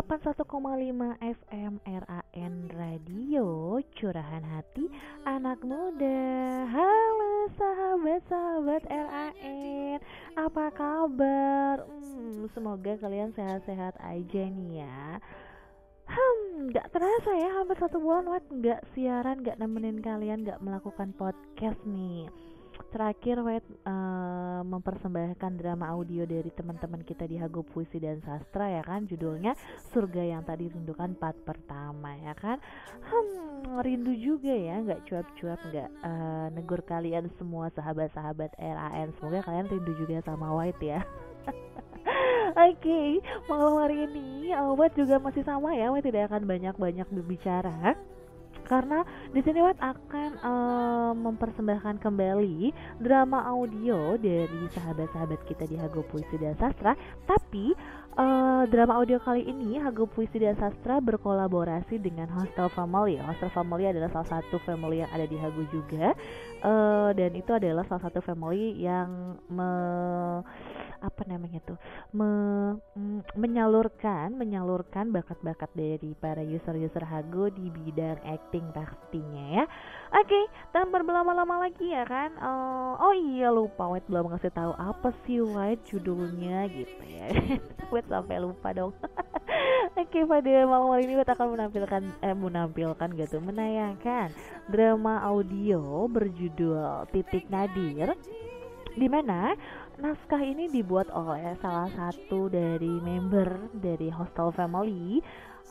81,5 FM RAN Radio Curahan Hati Anak Muda. Halo sahabat-sahabat RAN Apa kabar? Hmm, semoga kalian sehat-sehat aja nih ya. Hmm, gak terasa ya hampir satu bulan Wet gak siaran, gak nemenin kalian, gak melakukan podcast nih terakhir Wet uh, mempersembahkan drama audio dari teman-teman kita di Hago Puisi dan Sastra ya kan? Judulnya Surga yang tadi rindukan part pertama ya kan? Hmm, rindu juga ya nggak cuap-cuap nggak uh, negur kalian semua sahabat-sahabat RAN semoga kalian rindu juga sama White ya. Oke, okay, malam hari ini White juga masih sama ya, White tidak akan banyak-banyak berbicara karena di sini Wat akan uh, mempersembahkan kembali drama audio dari sahabat-sahabat kita di Hago Puisi dan Sastra. Tapi uh, drama audio kali ini Hago Puisi dan Sastra berkolaborasi dengan Hostel Family Hostel Family adalah salah satu family yang ada di Hago juga uh, dan itu adalah salah satu family yang me apa namanya tuh me, mm, menyalurkan menyalurkan bakat-bakat dari para user-user Hago di bidang acting pastinya ya. Oke, okay, tanpa berlama-lama lagi ya kan. Uh, oh iya lupa White belum ngasih tahu apa sih White judulnya gitu ya. White sampai lupa dong. Oke okay, pada malam hari ini White akan menampilkan eh menampilkan gitu menayangkan drama audio berjudul Titik Nadir di mana naskah ini dibuat oleh salah satu dari member dari Hostel Family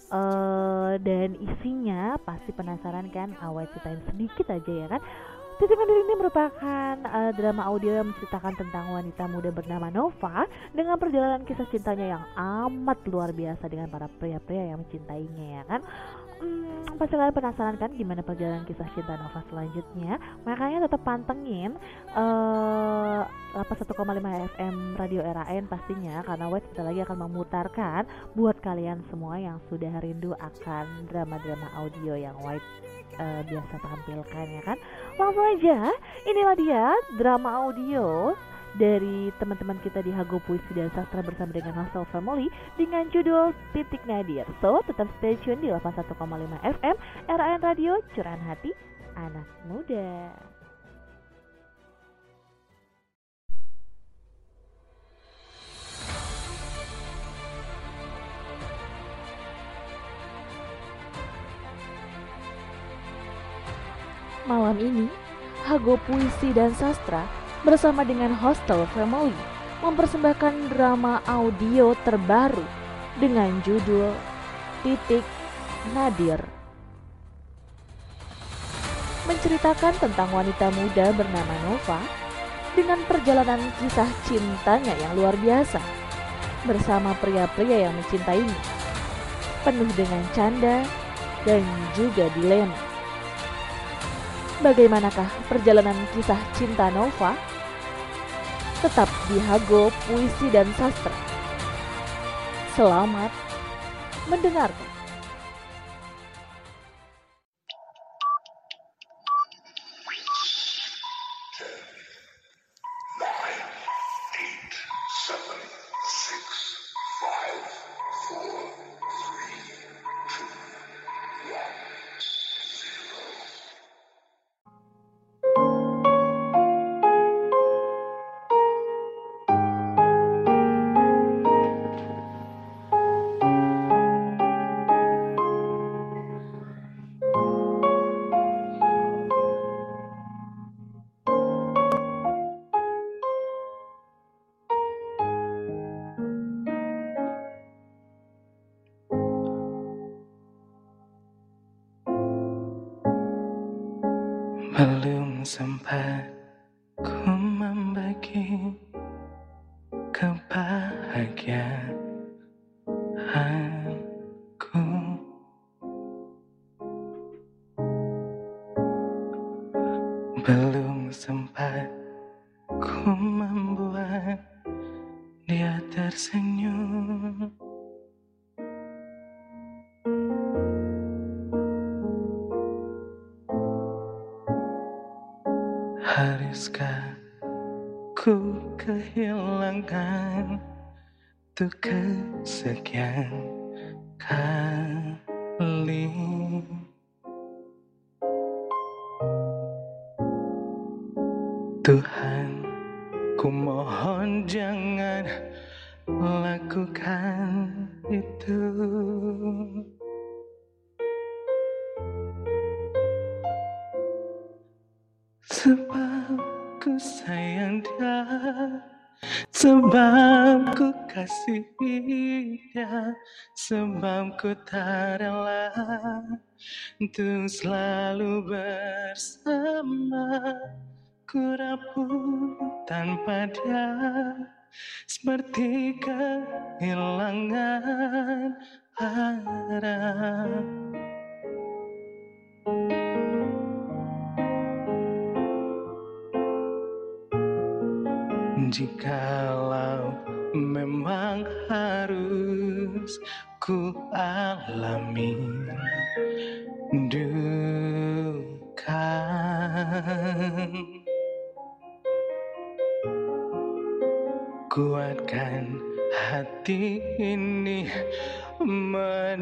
uh, dan isinya pasti penasaran kan? Awet ceritain sedikit aja ya kan? Titik Nadir ini merupakan uh, drama audio yang menceritakan tentang wanita muda bernama Nova dengan perjalanan kisah cintanya yang amat luar biasa dengan para pria-pria yang mencintainya ya kan hmm, pasti kalian penasaran kan gimana perjalanan kisah cinta Nova selanjutnya? Makanya tetap pantengin uh, 1,5 FM Radio RAN pastinya karena Wes kita lagi akan memutarkan buat kalian semua yang sudah rindu akan drama-drama audio yang White uh, biasa tampilkan ya kan? Langsung aja inilah dia drama audio dari teman-teman kita di Hago Puisi dan Sastra bersama dengan Hustle Family dengan judul Titik Nadir. So, tetap stay tune di 81,5 FM RAN Radio Curahan Hati Anak Muda. Malam ini, Hago Puisi dan Sastra bersama dengan Hostel Family mempersembahkan drama audio terbaru dengan judul Titik Nadir. Menceritakan tentang wanita muda bernama Nova dengan perjalanan kisah cintanya yang luar biasa bersama pria-pria yang mencintainya. Penuh dengan canda dan juga dilema. Bagaimanakah perjalanan kisah cinta Nova? Tetap di Hago Puisi dan Sastra. Selamat mendengarkan. Tuhan, ku mohon jangan lakukan itu. Sebab ku sayang dia, sebab ku kasihi dia, sebab ku tak rela untuk selalu bersama. Ku rapuh tanpa dia, seperti kehilangan arah. Jikalau memang harus ku alami duka Kuatkan hati ini menerimanya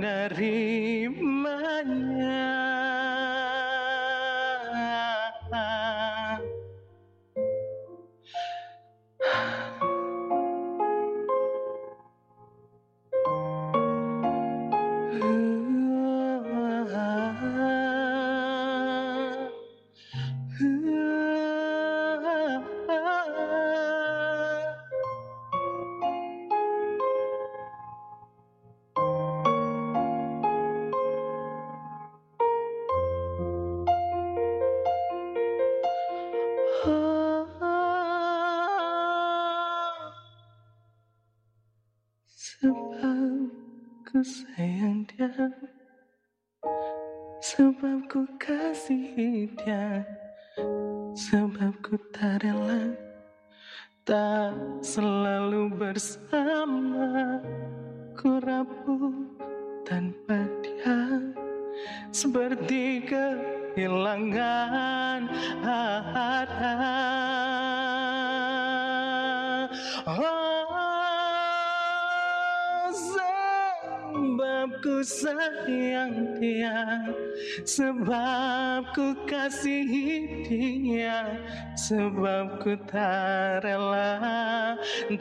ku tak rela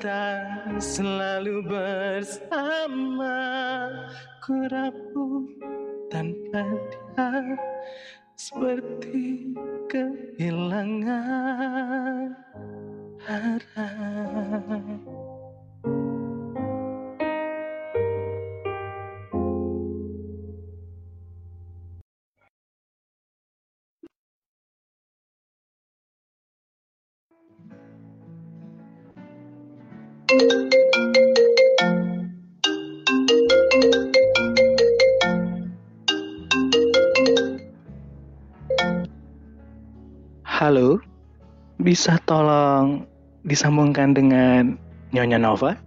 Tak selalu bersama. Ku rapuh tanpa dia Seperti kehilangan arah bisa tolong disambungkan dengan Nyonya Nova?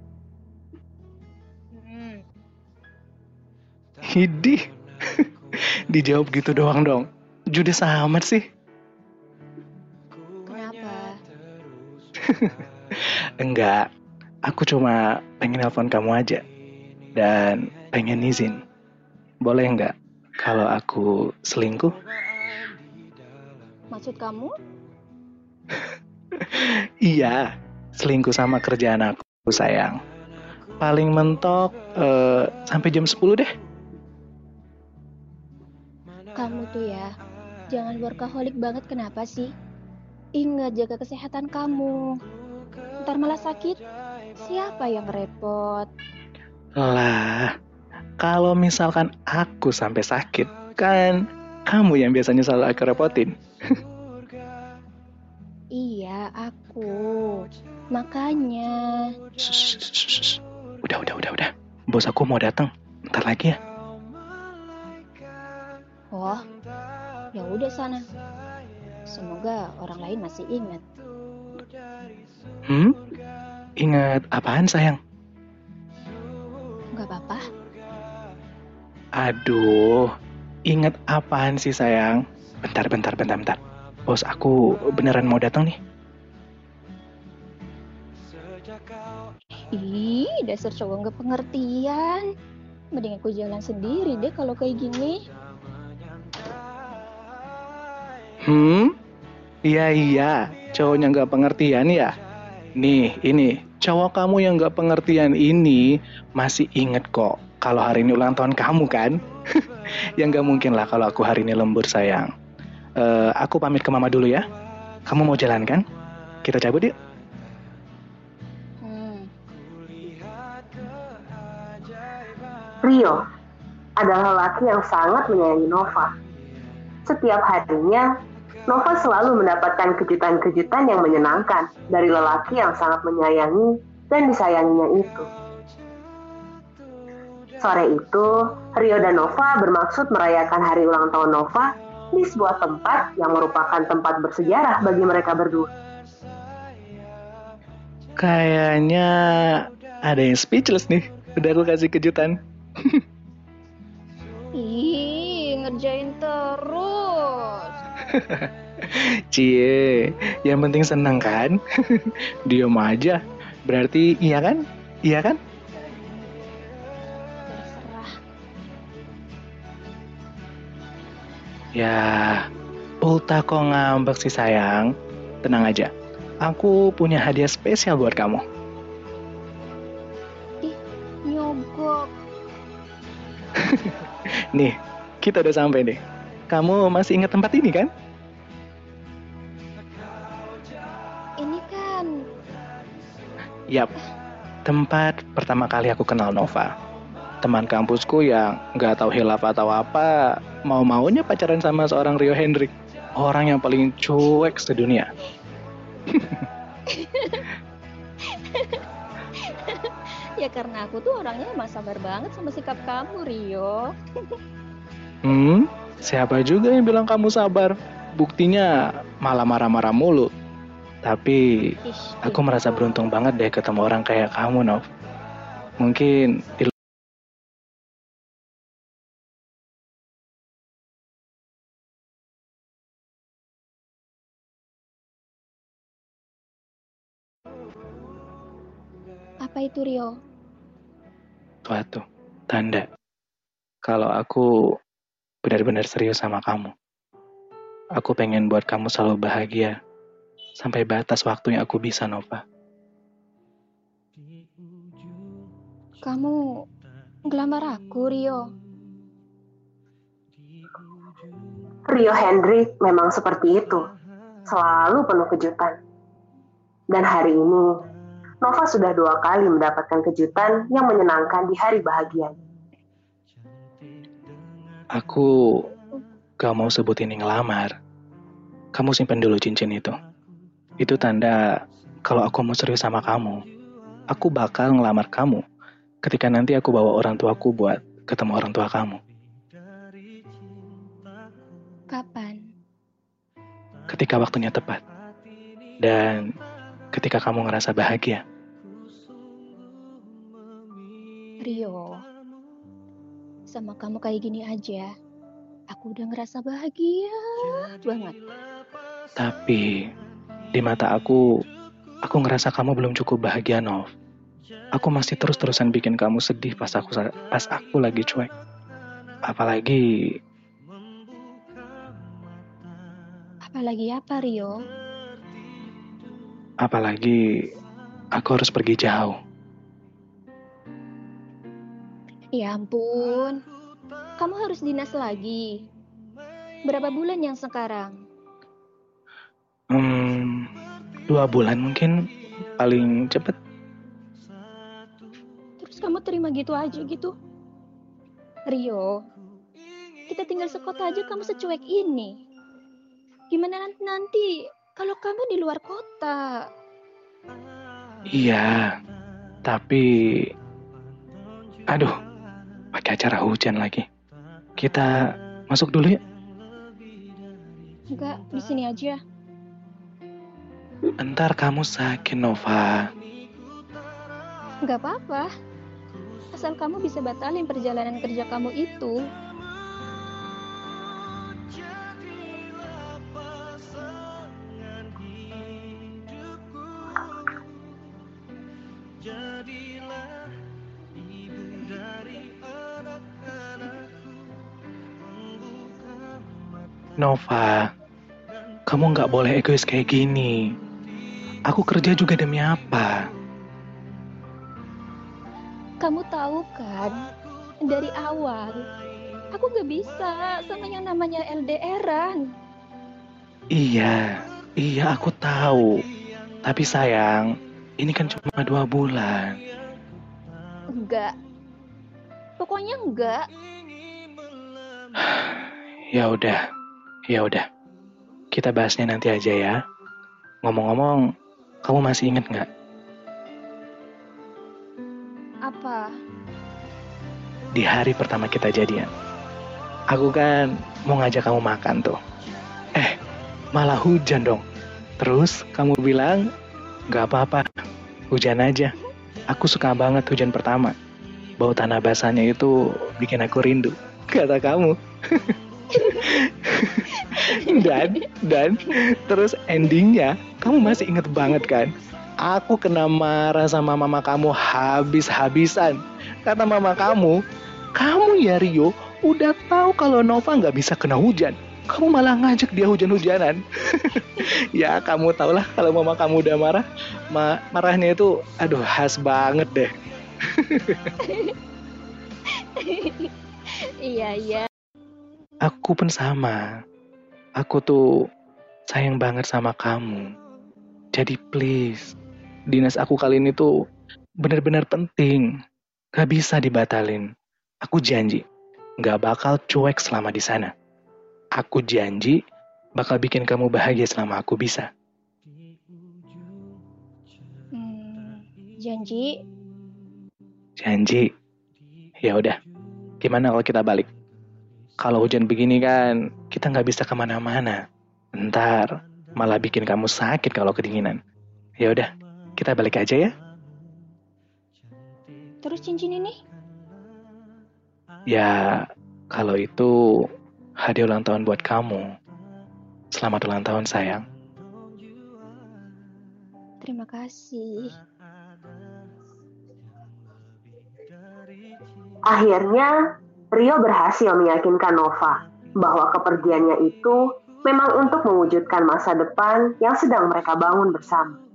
Hmm, Hidih, dijawab gitu doang dong. Judes amat sih. kenapa? Enggak, aku cuma pengen nelpon kamu aja. Dan pengen izin. Boleh nggak kalau aku selingkuh? Maksud kamu? Iya, selingkuh sama kerjaan aku, sayang. Paling mentok eh, sampai jam 10 deh. Kamu tuh ya, jangan workaholic banget kenapa sih? Ingat jaga kesehatan kamu. Ntar malah sakit, siapa yang repot? Lah, kalau misalkan aku sampai sakit, kan kamu yang biasanya selalu aku repotin. Aku. Makanya. Udah, udah, udah, udah. Bos aku mau datang. Ntar lagi ya. oh, ya udah sana. Semoga orang lain masih ingat. Hmm? Ingat apaan sayang? Gak apa-apa. Aduh, ingat apaan sih sayang? Bentar, bentar, bentar, bentar. Bos aku beneran mau datang nih. Ih, dasar cowok nggak pengertian. Mending aku jalan sendiri deh kalau kayak gini. Hmm? Iya iya, cowoknya nggak pengertian ya. Nih, ini cowok kamu yang nggak pengertian ini masih inget kok kalau hari ini ulang tahun kamu kan? ya nggak mungkin lah kalau aku hari ini lembur sayang. Eh, aku pamit ke mama dulu ya. Kamu mau jalan kan? Kita cabut yuk. Rio adalah lelaki yang sangat menyayangi Nova. Setiap harinya, Nova selalu mendapatkan kejutan-kejutan yang menyenangkan dari lelaki yang sangat menyayangi dan disayanginya itu. Sore itu, Rio dan Nova bermaksud merayakan hari ulang tahun Nova di sebuah tempat yang merupakan tempat bersejarah bagi mereka berdua. Kayaknya ada yang speechless nih. Udah aku kasih kejutan. Ih, ngerjain terus. Cie, yang penting seneng kan? Diam aja. Berarti iya kan? Iya kan? Terserah. Ya, ulta kok ngambek sih sayang. Tenang aja. Aku punya hadiah spesial buat kamu. Nih, kita udah sampai nih. Kamu masih ingat tempat ini kan? Ini kan Yap, tempat pertama kali aku kenal Nova. Teman kampusku yang nggak tahu hilaf atau apa, mau-maunya pacaran sama seorang Rio Hendrik. Orang yang paling cuek sedunia. ya karena aku tuh orangnya emang sabar banget sama sikap kamu, Rio. Hmm, siapa juga yang bilang kamu sabar? Buktinya malah marah-marah mulu. Tapi aku merasa beruntung banget deh ketemu orang kayak kamu, Nov. Mungkin di Apa itu, Rio? Suatu tanda kalau aku benar-benar serius sama kamu. Aku pengen buat kamu selalu bahagia sampai batas waktu yang aku bisa, Nova. Kamu ngelamar aku, Rio. Rio Hendrik memang seperti itu, selalu penuh kejutan. Dan hari ini, Nova sudah dua kali mendapatkan kejutan yang menyenangkan di hari bahagia. Aku gak mau sebut ini ngelamar. Kamu simpan dulu cincin itu. Itu tanda kalau aku mau serius sama kamu. Aku bakal ngelamar kamu ketika nanti aku bawa orang tuaku buat ketemu orang tua kamu. Kapan? Ketika waktunya tepat. Dan ketika kamu ngerasa bahagia. Rio, sama kamu kayak gini aja, aku udah ngerasa bahagia banget. Tapi di mata aku, aku ngerasa kamu belum cukup bahagia, Nov. Aku masih terus-terusan bikin kamu sedih pas aku pas aku lagi cuek. Apalagi Apalagi apa, Rio? Apalagi aku harus pergi jauh. Ya ampun, kamu harus dinas lagi. Berapa bulan yang sekarang? Hmm, dua bulan mungkin paling cepet. Terus kamu terima gitu aja gitu? Rio, kita tinggal sekota aja kamu secuek ini. Gimana nanti, nanti kalau kamu di luar kota? Iya, tapi aduh, pakai acara hujan lagi. Kita masuk dulu ya. Enggak, di sini aja. Ntar kamu sakit, Nova. Enggak apa-apa. Asal kamu bisa batalin perjalanan kerja kamu itu. Nova, kamu nggak boleh egois kayak gini. Aku kerja juga demi apa? Kamu tahu kan, dari awal aku gak bisa sama yang namanya LDRan. Iya, iya aku tahu. Tapi sayang, ini kan cuma dua bulan. Enggak. Pokoknya enggak. Ya udah, ya udah. Kita bahasnya nanti aja ya. Ngomong-ngomong, kamu masih inget nggak Apa? di hari pertama kita jadian? Aku kan mau ngajak kamu makan tuh. Eh, malah hujan dong. Terus kamu bilang, nggak apa-apa, hujan aja. Aku suka banget hujan pertama. Bau tanah basahnya itu bikin aku rindu. Kata kamu. dan, dan, terus endingnya, kamu masih inget banget kan? Aku kena marah sama mama kamu habis-habisan. Kata mama kamu, kamu ya Rio, udah tahu kalau Nova nggak bisa kena hujan. Kamu malah ngajak dia hujan-hujanan. ya kamu tau lah kalau mama kamu udah marah, ma marahnya itu aduh khas banget deh. iya, iya. Aku pun sama. Aku tuh sayang banget sama kamu. Jadi please, dinas aku kali ini tuh benar-benar penting. Gak bisa dibatalin. Aku janji, gak bakal cuek selama di sana. Aku janji bakal bikin kamu bahagia selama aku bisa. Hmm, janji. Janji. Ya udah. Gimana kalau kita balik? Kalau hujan begini kan, kita nggak bisa ke mana-mana. Ntar malah bikin kamu sakit kalau kedinginan. Ya udah, kita balik aja ya. Terus cincin ini? Ya, kalau itu hadiah ulang tahun buat kamu. Selamat ulang tahun sayang. Terima kasih. Akhirnya, Rio berhasil meyakinkan Nova bahwa kepergiannya itu memang untuk mewujudkan masa depan yang sedang mereka bangun bersama.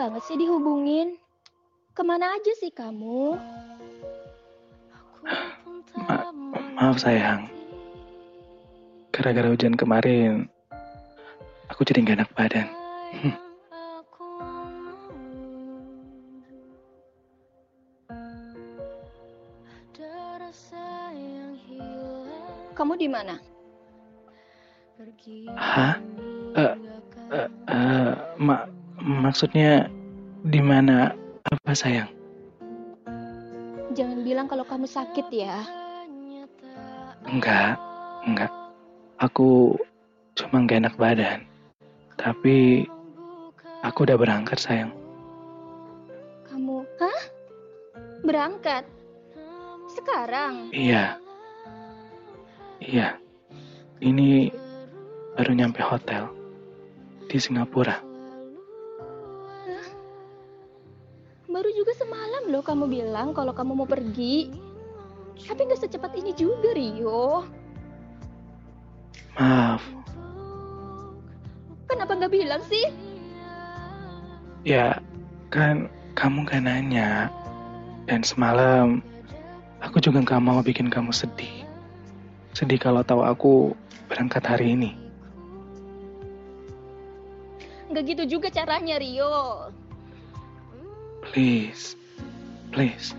Banget sih dihubungin. Ke mana aja sih kamu? Ma- maaf sayang. Gara-gara hujan kemarin, aku jadi gak enak badan. Kamu di mana? Hah? Eh, eh, eh, ma maksudnya di mana? Apa sayang? Jangan bilang kalau kamu sakit ya. Enggak, enggak. Aku cuma gak enak badan. Tapi aku udah berangkat sayang. Kamu, hah? Berangkat? Sekarang? Iya. Iya. Ini baru nyampe hotel di Singapura. Baru juga semalam loh kamu bilang kalau kamu mau pergi. Tapi nggak secepat ini juga, Rio. Maaf, Kenapa nggak bilang sih? ya kan kamu gak nanya. Dan semalam aku juga gak mau bikin kamu sedih. Sedih kalau tahu aku berangkat hari ini. Nggak gitu juga caranya, Rio. Please, please,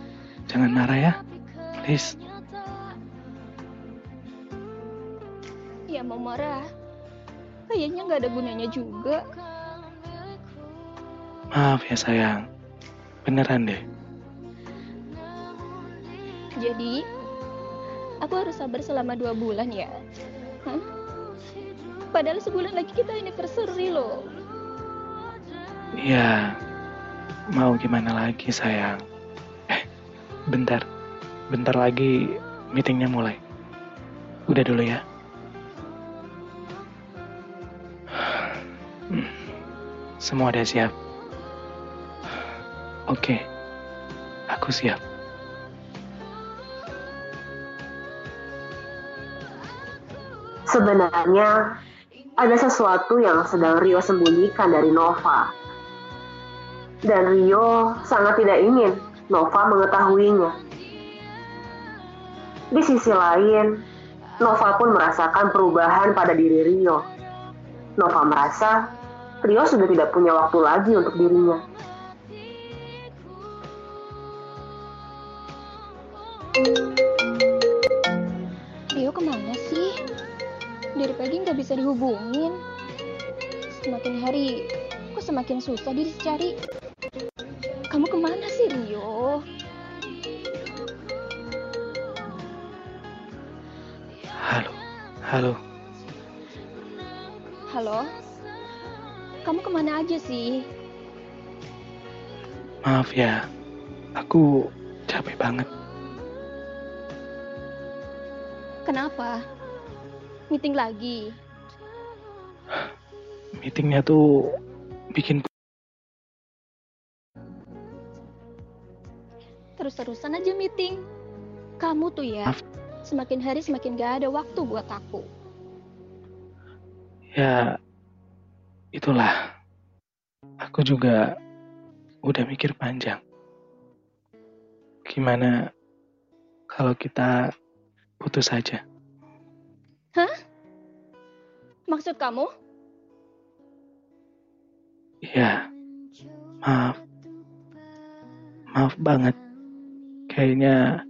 jangan marah ya. Please. Ya mau marah. Kayaknya nggak ada gunanya juga. Maaf ya sayang. Beneran deh. Jadi, aku harus sabar selama dua bulan ya. Hah? Padahal sebulan lagi kita anniversary loh. Ya, mau gimana lagi sayang? Eh, bentar. bentar lagi meetingnya mulai. Udah dulu ya. Hmm, semua udah siap. Oke, aku siap. Sebenarnya ada sesuatu yang sedang Rio sembunyikan dari Nova. Dan Rio sangat tidak ingin Nova mengetahuinya. Di sisi lain, Nova pun merasakan perubahan pada diri Rio. Nova merasa Rio sudah tidak punya waktu lagi untuk dirinya. Rio ke mana sih? Dari pagi nggak bisa dihubungin. Semakin hari, kok semakin susah dicari. Ke mana sih, Rio? Halo, halo. Halo? Kamu ke mana aja sih? Maaf ya, aku capek banget. Kenapa? Meeting lagi? Meetingnya tuh bikin Terus-terusan aja meeting. Kamu tuh ya, semakin hari semakin gak ada waktu buat aku. ya itulah. Aku juga udah mikir panjang. Gimana kalau kita putus saja? Maksud kamu? Iya, maaf. Maaf banget. Kayaknya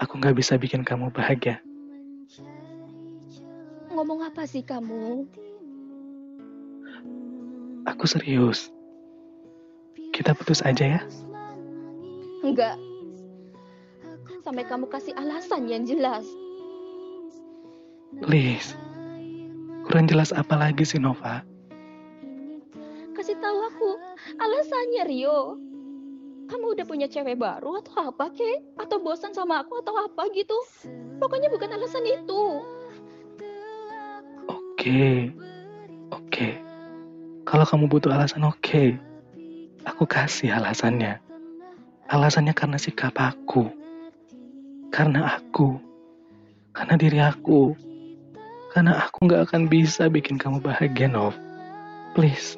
aku nggak bisa bikin kamu bahagia. Ngomong apa sih kamu? Aku serius. Kita putus aja ya? Enggak. Sampai kamu kasih alasan yang jelas. Please. Kurang jelas apa lagi sih Nova? Kasih tahu aku alasannya Rio. Kamu udah punya cewek baru atau apa kek? Atau bosan sama aku atau apa gitu? Pokoknya bukan alasan itu. Oke. Oke. Kalau kamu butuh alasan oke. Aku kasih alasannya. Alasannya karena sikap aku. Karena aku. Karena diri aku. Karena aku nggak akan bisa bikin kamu bahagia, Nov. Please.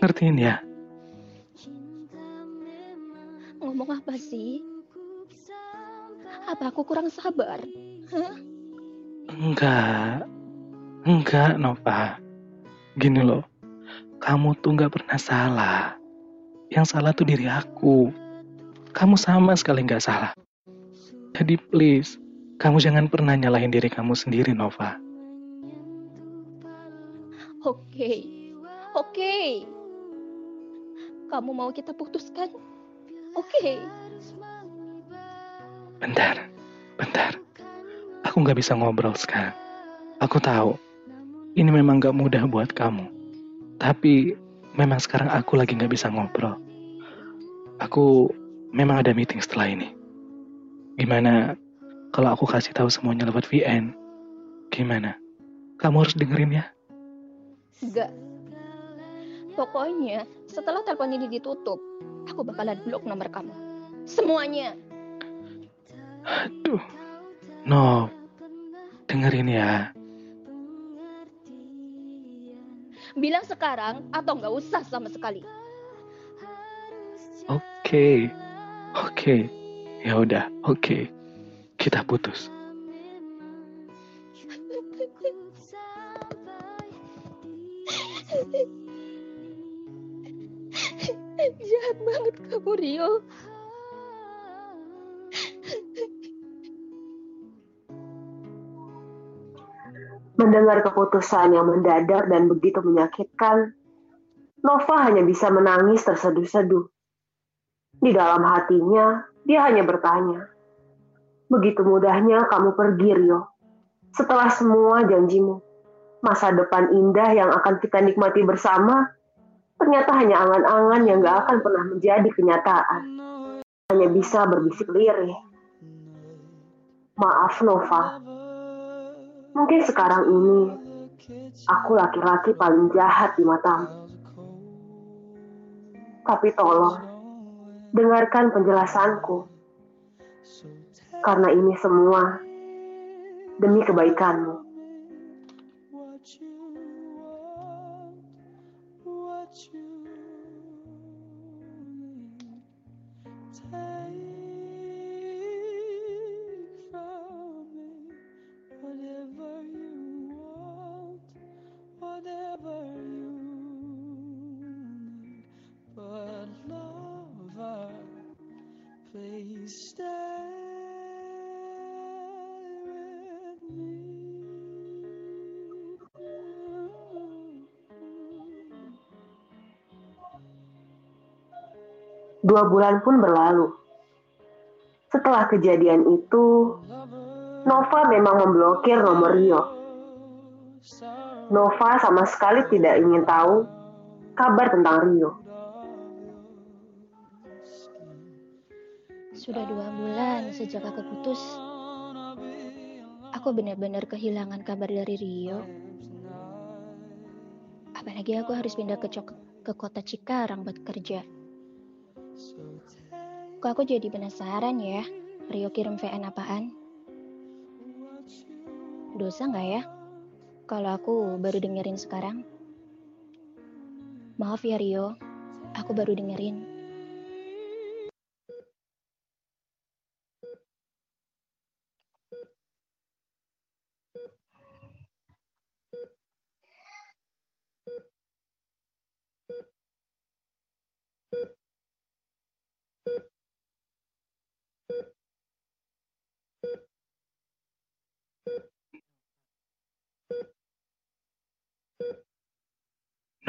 Ngertiin ya? Ngomong apa sih? Apa aku kurang sabar? Hah? Enggak. Enggak, Nova. Gini loh. Kamu tuh nggak pernah salah. Yang salah tuh diri aku. Kamu sama sekali nggak salah. Jadi please, kamu jangan pernah nyalahin diri kamu sendiri, Nova. Oke. Oke. Kamu mau kita putuskan? Oke. Bentar, bentar. Aku nggak bisa ngobrol sekarang. Aku tahu, ini memang nggak mudah buat kamu. Tapi memang sekarang aku lagi nggak bisa ngobrol. Aku memang ada meeting setelah ini. Gimana kalau aku kasih tahu semuanya lewat VN? Gimana? Kamu harus dengerin ya. Enggak. Pokoknya setelah telepon ini ditutup, aku bakalan blok nomor kamu. Semuanya. Aduh. No. Dengerin ya. Bilang sekarang atau nggak usah sama sekali. Oke. Oke. Ya udah, oke. Kita putus. Mendengar keputusan yang mendadak dan begitu menyakitkan, Nova hanya bisa menangis terseduh-seduh. Di dalam hatinya, dia hanya bertanya, Begitu mudahnya kamu pergi, Rio. Setelah semua janjimu, masa depan indah yang akan kita nikmati bersama, ternyata hanya angan-angan yang gak akan pernah menjadi kenyataan. Hanya bisa berbisik lirih. Maaf Nova, mungkin sekarang ini aku laki-laki paling jahat di matamu. Tapi tolong, dengarkan penjelasanku. Karena ini semua demi kebaikanmu. Dua bulan pun berlalu. Setelah kejadian itu, Nova memang memblokir nomor Rio. Nova sama sekali tidak ingin tahu kabar tentang Rio. Sudah dua bulan sejak aku putus. Aku benar-benar kehilangan kabar dari Rio. Apalagi aku harus pindah ke, ke kota Cikarang buat kerja. Kok aku jadi penasaran ya, Rio kirim VN apaan? Dosa nggak ya? Kalau aku baru dengerin sekarang? Maaf ya Rio, aku baru dengerin.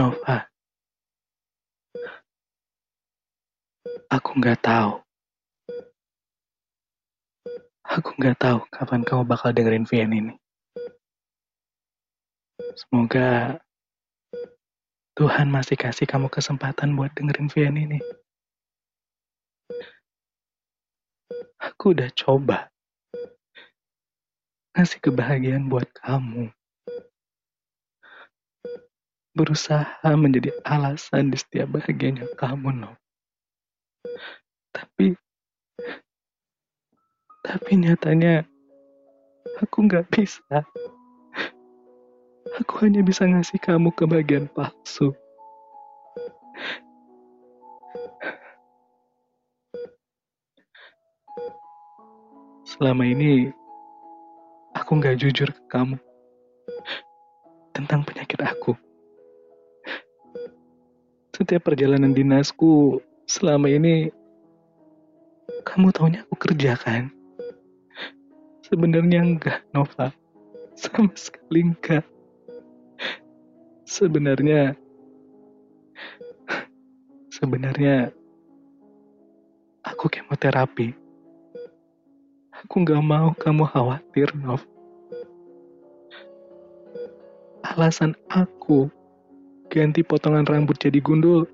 Nova, aku nggak tahu. Aku nggak tahu kapan kamu bakal dengerin Vian ini. Semoga Tuhan masih kasih kamu kesempatan buat dengerin Vian ini. Aku udah coba ngasih kebahagiaan buat kamu. Berusaha menjadi alasan di setiap bahagianya kamu, no. Tapi, tapi nyatanya aku nggak bisa. Aku hanya bisa ngasih kamu kebahagiaan palsu. Selama ini aku nggak jujur ke kamu tentang penyakit aku. Setiap perjalanan dinasku selama ini, kamu taunya aku kerja kan? Sebenarnya enggak, Nova. Sama sekali enggak. Sebenarnya, sebenarnya aku kemoterapi Aku gak mau kamu khawatir, Nov. Alasan aku ganti potongan rambut jadi gundul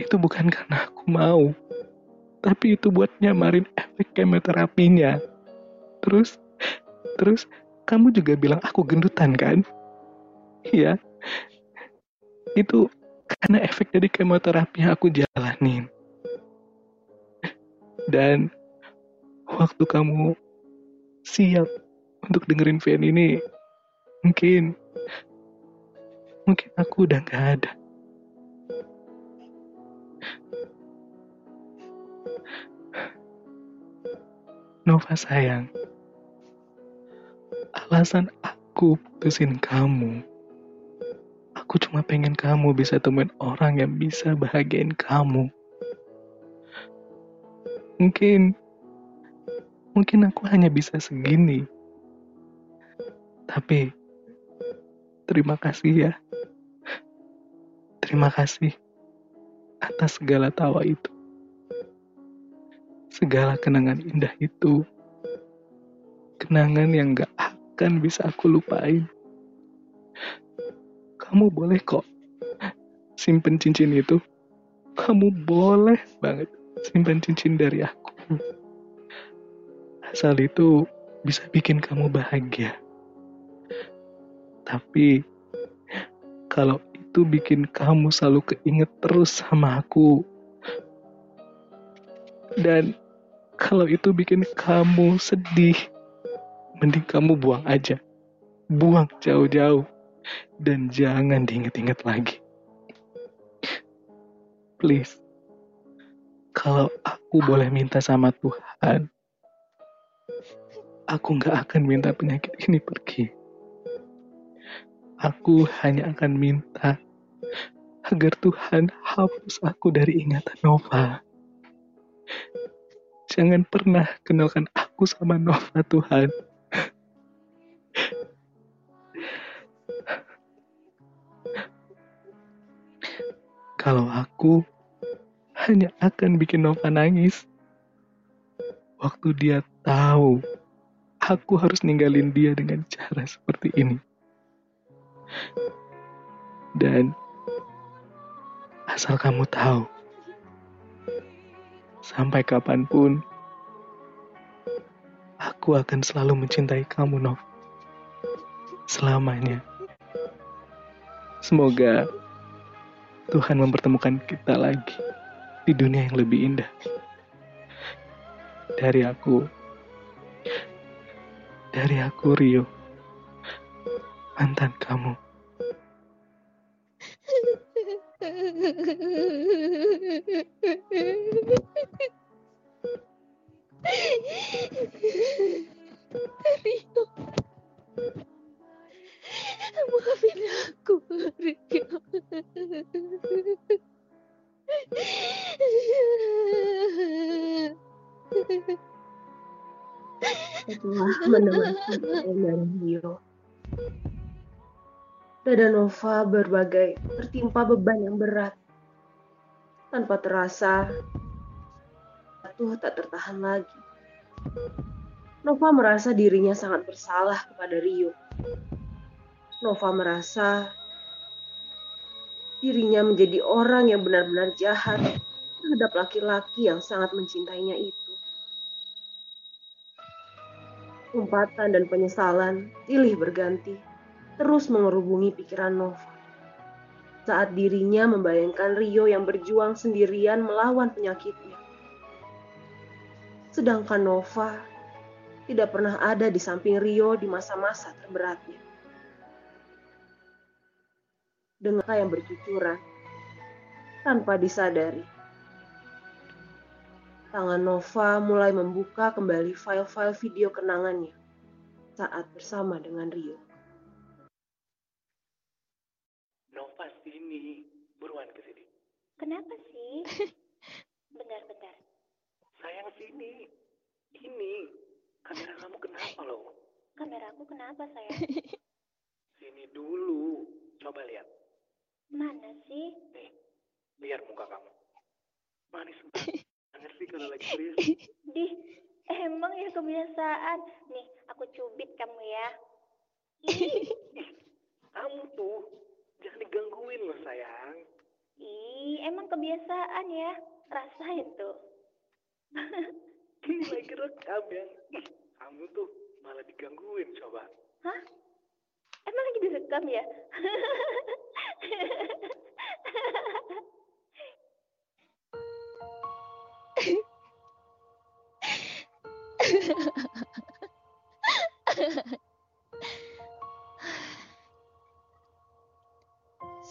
itu bukan karena aku mau, tapi itu buat nyamarin efek kemoterapinya. Terus, terus kamu juga bilang aku gendutan kan? Iya, itu karena efek dari kemoterapi yang aku jalanin. Dan waktu kamu siap untuk dengerin fan ini, mungkin mungkin aku udah gak ada. Nova sayang, alasan aku putusin kamu, aku cuma pengen kamu bisa temuin orang yang bisa bahagiain kamu. Mungkin Mungkin aku hanya bisa segini. Tapi, terima kasih ya. Terima kasih atas segala tawa itu. Segala kenangan indah itu. Kenangan yang gak akan bisa aku lupain. Kamu boleh kok simpen cincin itu. Kamu boleh banget simpen cincin dari aku. Asal itu bisa bikin kamu bahagia. Tapi kalau itu bikin kamu selalu keinget terus sama aku. Dan kalau itu bikin kamu sedih, mending kamu buang aja. Buang jauh-jauh. Dan jangan diinget-inget lagi. Please. Kalau aku boleh minta sama Tuhan, aku gak akan minta penyakit ini pergi. Aku hanya akan minta agar Tuhan hapus aku dari ingatan Nova. Jangan pernah kenalkan aku sama Nova Tuhan. Kalau aku hanya akan bikin Nova nangis. Waktu dia tahu aku harus ninggalin dia dengan cara seperti ini. Dan asal kamu tahu, sampai kapan pun, aku akan selalu mencintai kamu, Nov. Selamanya. Semoga Tuhan mempertemukan kita lagi di dunia yang lebih indah. Dari aku, dari aku Rio, mantan kamu. Rio. Maafin aku, Rio. Setelah mendengarkan dari Rio, dada Nova berbagai tertimpa beban yang berat. Tanpa terasa, jatuh tak tertahan lagi. Nova merasa dirinya sangat bersalah kepada Rio. Nova merasa dirinya menjadi orang yang benar-benar jahat terhadap laki-laki yang sangat mencintainya itu. Umpatan dan penyesalan silih berganti, terus mengerubungi pikiran Nova. Saat dirinya membayangkan Rio yang berjuang sendirian melawan penyakitnya. Sedangkan Nova tidak pernah ada di samping Rio di masa-masa terberatnya. Dengan yang bercucuran, tanpa disadari. Tangan Nova mulai membuka kembali file-file video kenangannya saat bersama dengan Rio. Sini, buruan ke sini. Kenapa sih? Bentar-bentar. Sayang sini. Ini kamera kamu kenapa loh? Kameraku kenapa, sayang? Sini dulu. Coba lihat. Mana sih? Nih, lihat muka kamu. Manis banget sih kalau lagi serius. Di, emang ya kebiasaan. Nih, aku cubit kamu ya. Ih, Kamu tuh jangan digangguin loh sayang. Ih, emang kebiasaan ya. Rasain tuh. Ini lagi rekam ya. Kamu tuh malah digangguin coba. Hah? Emang lagi direkam ya?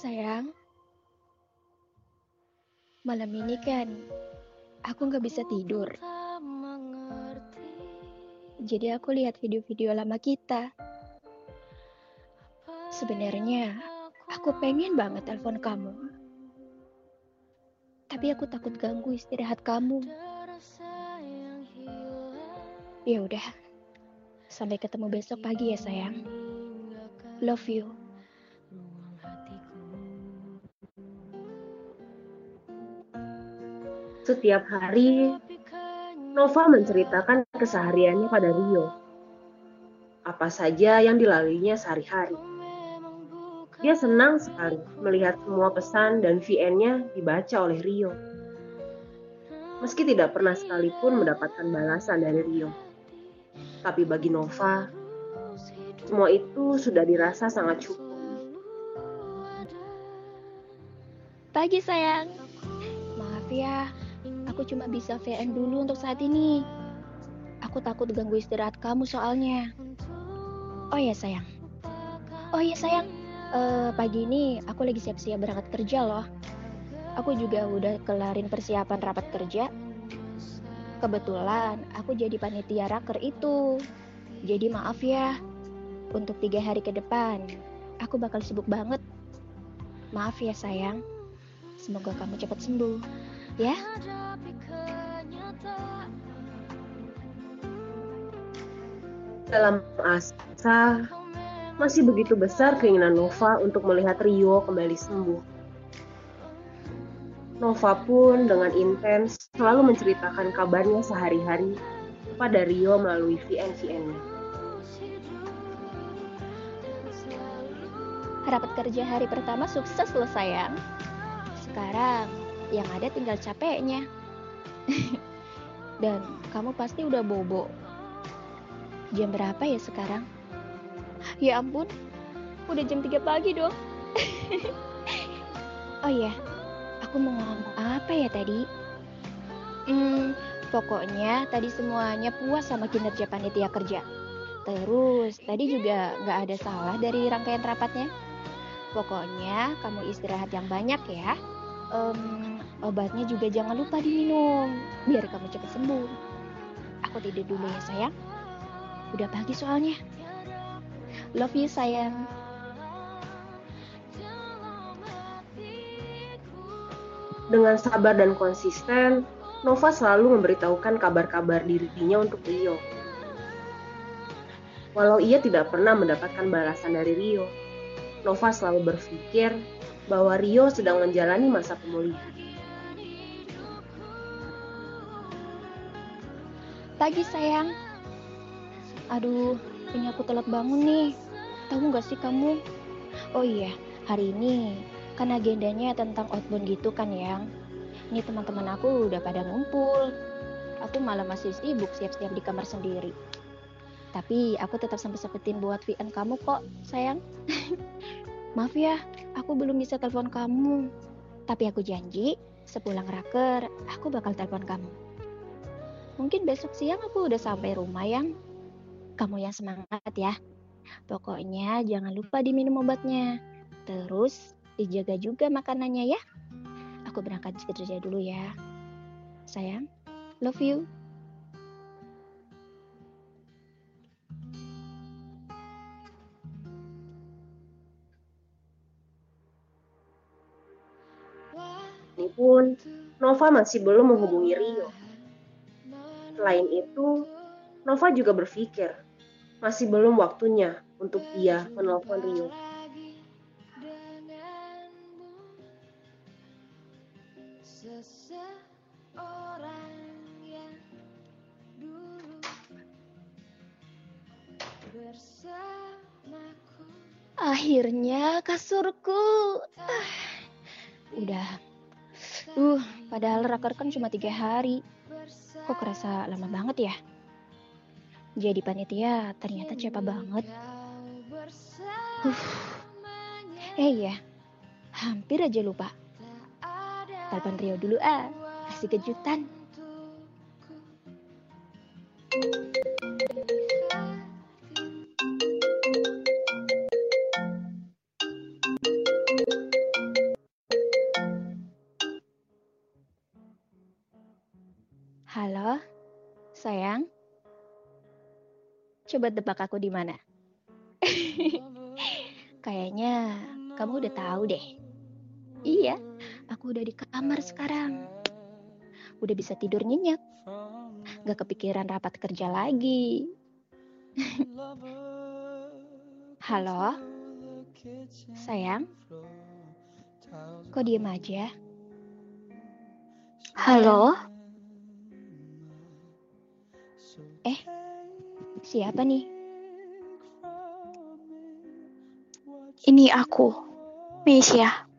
Sayang, malam ini kan aku nggak bisa tidur. Jadi aku lihat video-video lama kita. Sebenarnya aku pengen banget telepon kamu. Tapi aku takut ganggu istirahat kamu. Ya udah. Sampai ketemu besok pagi ya sayang. Love you. Setiap hari, Nova menceritakan kesehariannya pada Rio. Apa saja yang dilaluinya sehari-hari. Dia senang sekali melihat semua pesan dan VN-nya dibaca oleh Rio. Meski tidak pernah sekalipun mendapatkan balasan dari Rio. Tapi bagi Nova, semua itu sudah dirasa sangat cukup. Pagi sayang. Maaf ya, aku cuma bisa VN dulu untuk saat ini. Aku takut ganggu istirahat kamu soalnya. Oh ya sayang. Oh ya sayang, uh, pagi ini aku lagi siap-siap berangkat kerja loh. Aku juga udah kelarin persiapan rapat kerja. Kebetulan aku jadi panitia raker itu. Jadi maaf ya, untuk tiga hari ke depan, aku bakal sibuk banget. Maaf ya sayang, semoga kamu cepat sembuh, ya. Dalam asa, masih begitu besar keinginan Nova untuk melihat Rio kembali sembuh. Nova pun dengan intens selalu menceritakan kabarnya sehari-hari kepada Rio melalui VN-VN-nya. Rapat kerja hari pertama sukses loh sayang. Sekarang yang ada tinggal capeknya. Dan kamu pasti udah bobo. Jam berapa ya sekarang? Ya ampun, udah jam 3 pagi dong. oh iya, aku mau ngomong apa ya tadi? Hmm, pokoknya tadi semuanya puas sama kinerja panitia kerja. Terus tadi juga nggak ada salah dari rangkaian rapatnya. Pokoknya kamu istirahat yang banyak ya. Um, obatnya juga jangan lupa diminum biar kamu cepat sembuh. Aku tidur dulu ya sayang. Udah pagi soalnya. Love you sayang. Dengan sabar dan konsisten, Nova selalu memberitahukan kabar-kabar dirinya untuk Rio. Walau ia tidak pernah mendapatkan balasan dari Rio, Nova selalu berpikir bahwa Rio sedang menjalani masa pemulihan. Pagi sayang. Aduh, ini aku telat bangun nih. Tahu gak sih kamu? Oh iya, hari ini kan agendanya tentang outbound gitu kan yang ini teman-teman aku udah pada ngumpul aku malah masih sibuk siap-siap di kamar sendiri tapi aku tetap sampai sempetin buat VN kamu kok sayang maaf ya aku belum bisa telepon kamu tapi aku janji sepulang raker aku bakal telepon kamu mungkin besok siang aku udah sampai rumah yang kamu yang semangat ya pokoknya jangan lupa diminum obatnya terus dijaga juga makanannya ya. Aku berangkat kerja dulu ya. Sayang, love you. Pun Nova masih belum menghubungi Rio. Selain itu, Nova juga berpikir masih belum waktunya untuk dia menelpon Rio. Akhirnya kasurku. Uh, udah. Uh, padahal raker kan cuma tiga hari. Kok kerasa lama banget ya? Jadi panitia ternyata capek banget. Uh. Eh ya, hampir aja lupa. Telepon Rio dulu ah, kasih kejutan. Coba tebak aku di mana? Kayaknya kamu udah tahu deh. Iya, aku udah di kamar sekarang. Udah bisa tidur nyenyak. Gak kepikiran rapat kerja lagi. Halo? Sayang? Kok diem aja? Halo? Eh, Siapa nih? Ini aku, Mesia.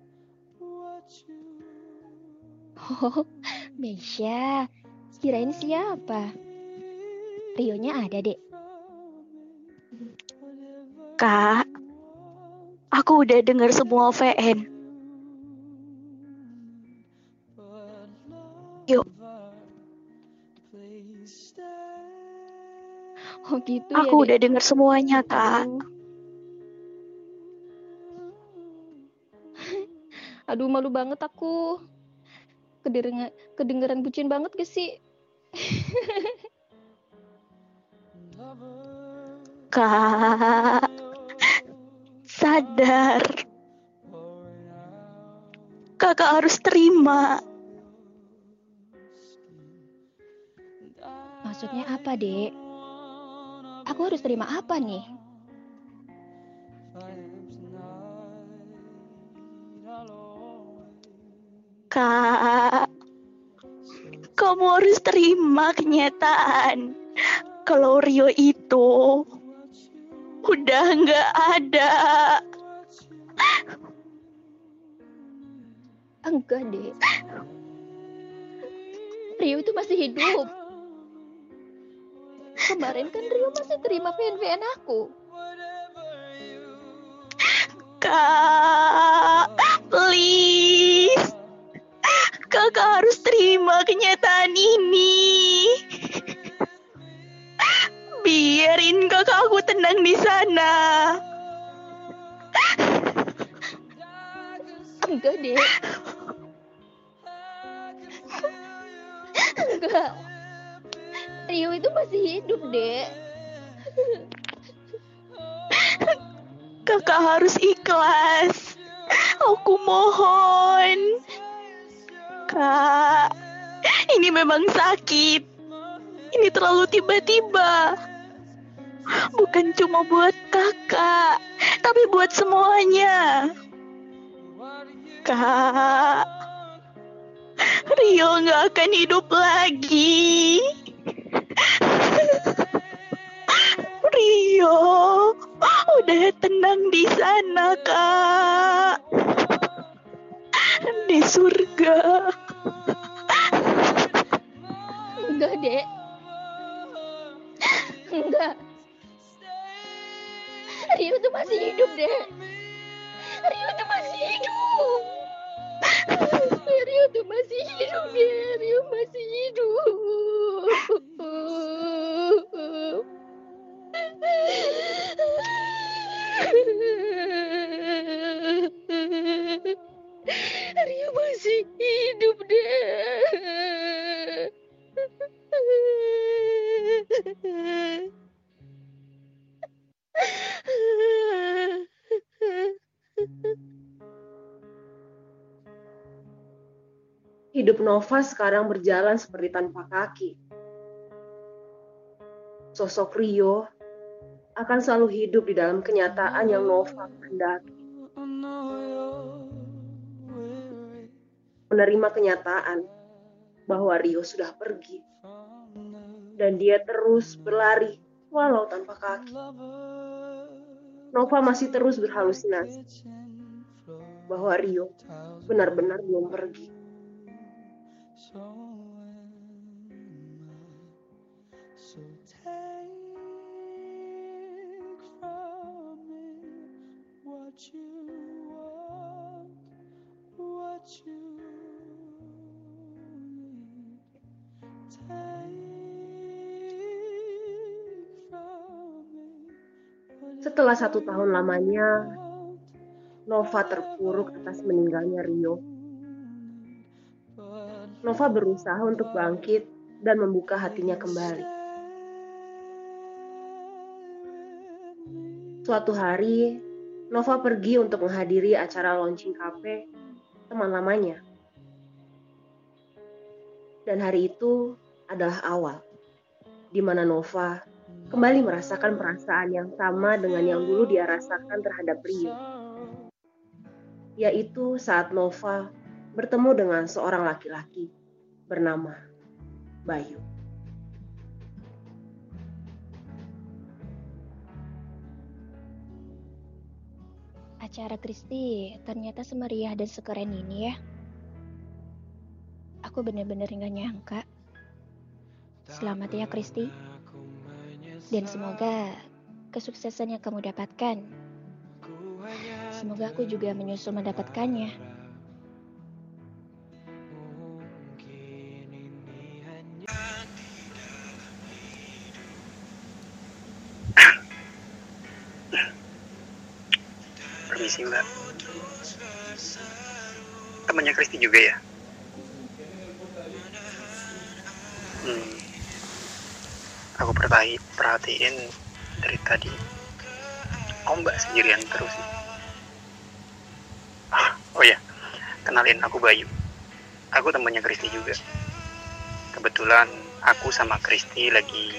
Oh, Mesia. Kirain siapa? Rionya ada, Dek. Kak, aku udah dengar semua VN. Oh gitu ya, Aku Dek? udah dengar semuanya, Kak. Aduh. Aduh, malu banget aku. Kedengeran, kedengeran bucin banget gak sih? Kak, sadar. Kakak harus terima. Maksudnya apa, Dek? Aku harus terima apa nih? Kak, kamu harus terima kenyataan kalau Rio itu udah nggak ada. Enggak, Dek. Rio itu masih hidup. Kemarin kan Rio masih terima VN-VN aku. Kak, please. Kakak harus terima kenyataan ini. Biarin kakak aku tenang di sana. Enggak, Dek. Enggak. Rio itu masih hidup, Dek. Kakak harus ikhlas. Aku mohon. Kak, ini memang sakit. Ini terlalu tiba-tiba. Bukan cuma buat kakak, tapi buat semuanya. Kak, Rio nggak akan hidup lagi. Rio udah tenang di sana, Kak. Di surga. Enggak, Dek. Enggak. Rio tuh masih hidup, Dek. Rio tuh masih hidup. Rio tuh masih hidup, Dek. Rio masih hidup. Rio masih hidup, Dek. Hidup Nova sekarang berjalan seperti tanpa kaki. Sosok Rio akan selalu hidup di dalam kenyataan yang Nova kehendaki. Menerima kenyataan bahwa Rio sudah pergi dan dia terus berlari walau tanpa kaki. Nova masih terus berhalusinasi bahwa Rio benar-benar belum pergi. Setelah satu tahun lamanya, Nova terpuruk atas meninggalnya Rio. Nova berusaha untuk bangkit dan membuka hatinya kembali. Suatu hari, Nova pergi untuk menghadiri acara launching cafe teman lamanya. Dan hari itu adalah awal di mana Nova kembali merasakan perasaan yang sama dengan yang dulu dia rasakan terhadap Rio. Yaitu saat Nova bertemu dengan seorang laki-laki bernama Bayu. Acara Kristi ternyata semeriah dan sekeren ini ya. Aku bener-bener nggak nyangka. Selamat ya Kristi. Dan semoga kesuksesan yang kamu dapatkan. Semoga aku juga menyusul mendapatkannya. Perhati perhatiin dari tadi. Oh mbak sendirian terus sih. Ah, oh ya, kenalin aku Bayu. Aku temannya Kristi juga. Kebetulan aku sama Kristi lagi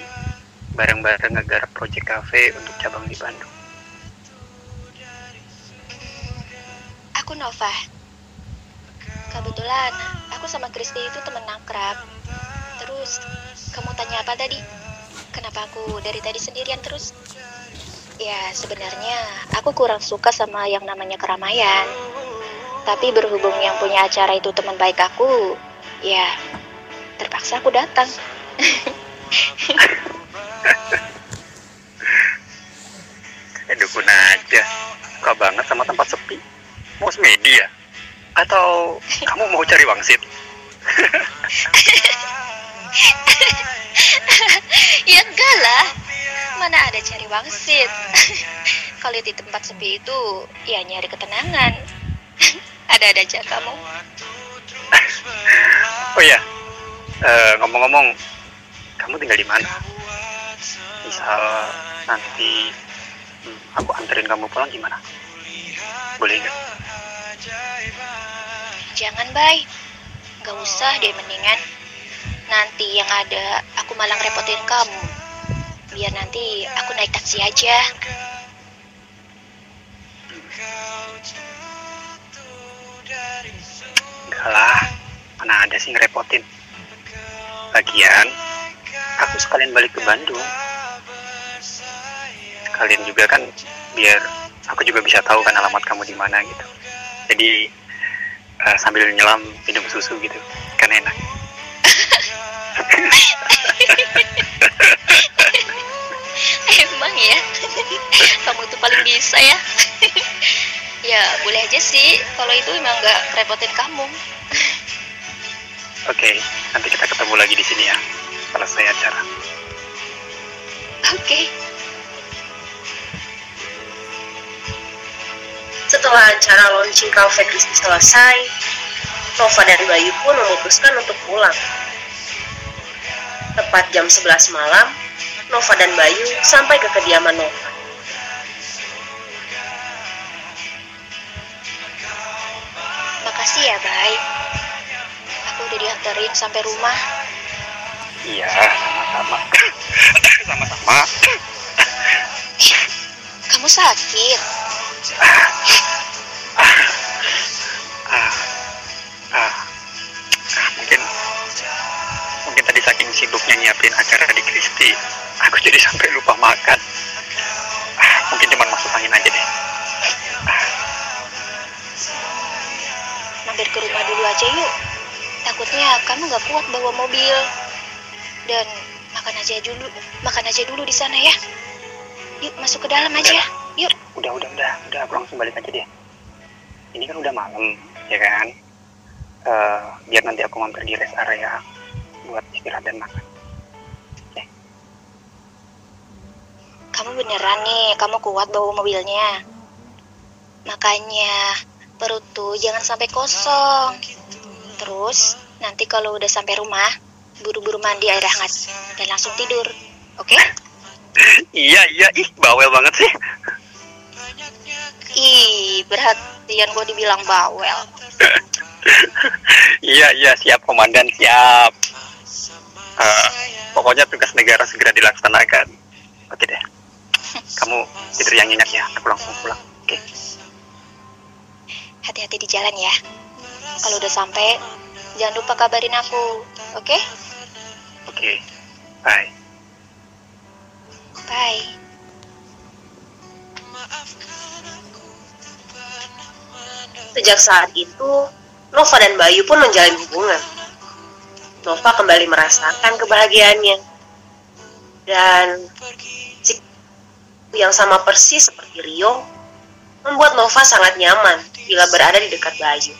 bareng-bareng ngegarap project cafe untuk cabang di Bandung. Aku Nova. Kebetulan aku sama Kristi itu temen akrab. Terus kamu tanya apa tadi? Kenapa aku dari tadi sendirian terus? Ya sebenarnya aku kurang suka sama yang namanya keramaian. Tapi berhubung yang punya acara itu teman baik aku, ya terpaksa aku datang. Eh dukun aja. Suka banget sama tempat sepi. Mau media? Atau kamu mau cari wangsit? ya enggak lah. Mana ada cari wangsit. Kalau di tempat sepi itu, ya nyari ketenangan. Ada-ada aja kamu. Oh iya, Eh, ngomong-ngomong, kamu tinggal di mana? Misal nanti hmm, aku anterin kamu pulang gimana? Boleh nggak? Jangan, Bay. Gak usah deh mendingan. Nanti yang ada aku malah ngerepotin kamu. Biar nanti aku naik taksi aja. Enggak lah, mana ada sih ngerepotin. Lagian, aku sekalian balik ke Bandung. Sekalian juga kan, biar aku juga bisa tahu kan alamat kamu di mana gitu. Jadi eh, sambil nyelam minum susu gitu, kan enak. Emang ya, kamu tuh paling bisa ya. ya boleh aja sih, kalau itu emang gak kerepotin kamu. Oke, nanti kita ketemu lagi di sini ya. Selesai acara. Oke, Setelah acara launching Cafe Kristi selesai, Nova dan Bayu pun memutuskan untuk pulang. Tepat jam 11 malam, Nova dan Bayu sampai ke kediaman Nova. makasih ya, Bay. Aku udah dianterin sampai rumah. Iya, sama-sama. sama-sama. Kamu sakit? Ah, ah, ah, tadi saking sibuknya nyiapin acara di Kristi, aku jadi sampai lupa makan. Ah, mungkin cuma masuk angin aja deh. Mampir ke rumah dulu aja yuk. Takutnya kamu gak kuat bawa mobil. Dan makan aja dulu, makan aja dulu di sana ya. Yuk masuk ke dalam aja. Yuk. Udah, udah, udah, udah, aku langsung balik aja deh. Ini kan udah malam, ya kan? Eh, biar nanti aku mampir di rest area buat istirahat dan makan. Kamu beneran nih, kamu kuat bawa mobilnya. Makanya perut tuh jangan sampai kosong. Terus nanti kalau udah sampai rumah, buru-buru mandi air hangat dan langsung tidur. Oke? Iya, iya, ih, bawel banget sih. Ih, perhatian gue dibilang bawel. Iya, iya, siap komandan, siap. Eh, pokoknya tugas negara segera dilaksanakan. Oke deh. Kamu tidur yang nyenyak ya, aku langsung pulang. Oke. Hati-hati di jalan ya. Kalau udah sampai, jangan lupa kabarin aku. Oke? Oke. Bye. Bye. Sejak saat itu, Nova dan Bayu pun menjalin hubungan. Nova kembali merasakan kebahagiaannya. Dan yang sama persis seperti Rio membuat Nova sangat nyaman bila berada di dekat Bayu.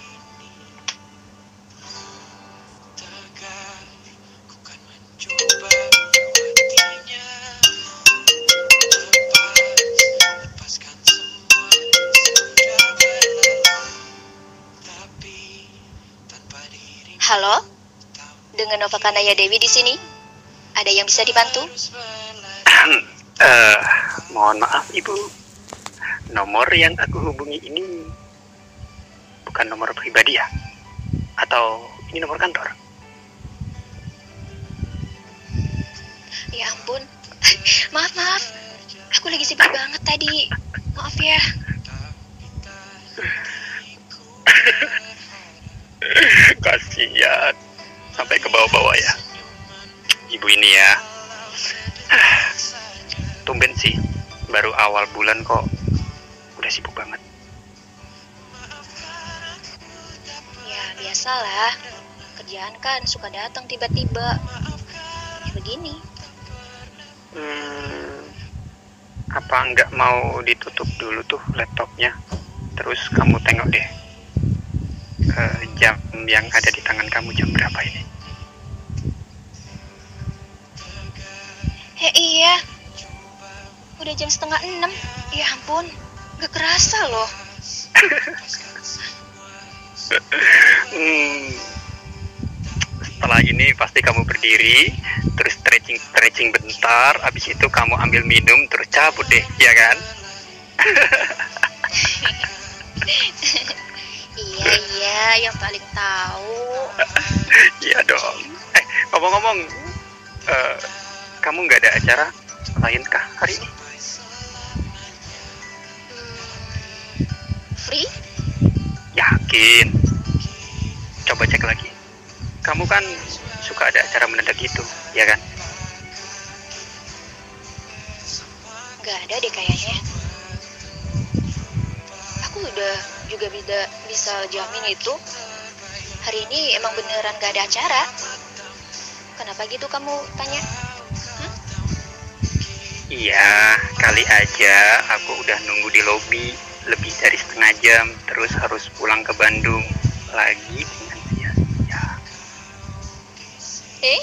Halo, dengan Nova Kanaya Dewi di sini. Ada yang bisa dibantu? Eh, mohon maaf ibu, nomor yang aku hubungi ini bukan nomor pribadi ya? Atau ini nomor kantor? Ya ampun, maaf maaf, aku lagi sibuk banget tadi. Maaf ya. Kasihan, sampai ke bawah-bawah ya. Ibu ini ya, tumben sih, baru awal bulan kok udah sibuk banget. Ya biasalah, kerjaan kan suka datang tiba-tiba. Ya begini. Hmm, apa nggak mau ditutup dulu tuh laptopnya? Terus kamu tengok deh eh, jam yang ada di tangan kamu jam berapa ini? Eh iya, udah jam setengah enam. Ya ampun, gak kerasa loh. Hmm, setelah ini pasti kamu berdiri, terus stretching stretching bentar, habis itu kamu ambil minum, terus cabut deh, ya kan? Iya iya, yang paling tahu. Iya dong. Eh, ngomong-ngomong, eh, kamu nggak ada acara lain kah hari ini? Free? Yakin? Coba cek lagi. Kamu kan suka ada acara mendadak gitu, ya kan? Gak ada deh kayaknya. Aku udah juga bisa bisa jamin itu. Hari ini emang beneran gak ada acara. Kenapa gitu kamu tanya? Iya, kali aja aku udah nunggu di lobi lebih dari setengah jam, terus harus pulang ke Bandung lagi dengan sia-sia. Eh?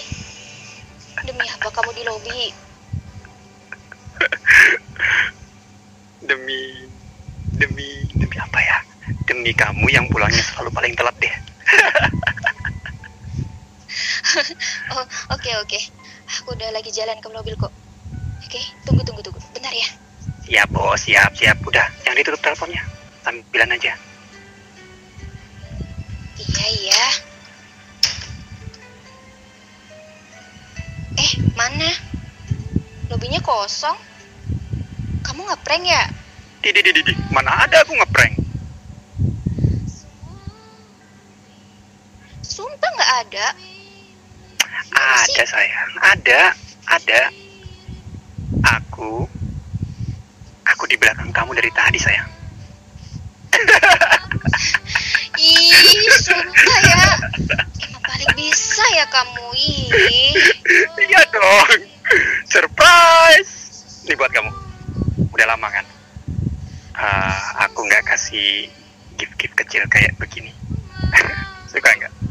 Demi apa kamu di lobi? Demi, demi, demi apa ya? Demi kamu yang pulangnya selalu paling telat deh. Oh, oke oke. Aku udah lagi jalan ke mobil kok. Oke, tunggu tunggu tunggu. Bentar ya. Siap bos, siap, siap. Udah, jangan ditutup teleponnya. Sambilan aja. Iya iya. Eh, mana? Lobinya kosong. Kamu ngeprank ya? Didi, didi, didi. Mana ada aku ngeprank? Sumpah nggak ada. Ada sayang, ada, ada. Aku, aku di belakang kamu dari tadi sayang. Ih, sumpah ya. Paling bisa ya kamu. Ih. Iya dong, surprise. Ini buat kamu. Udah lama kan? Ah, aku nggak kasih gift-gift kecil kayak begini. Suka nggak?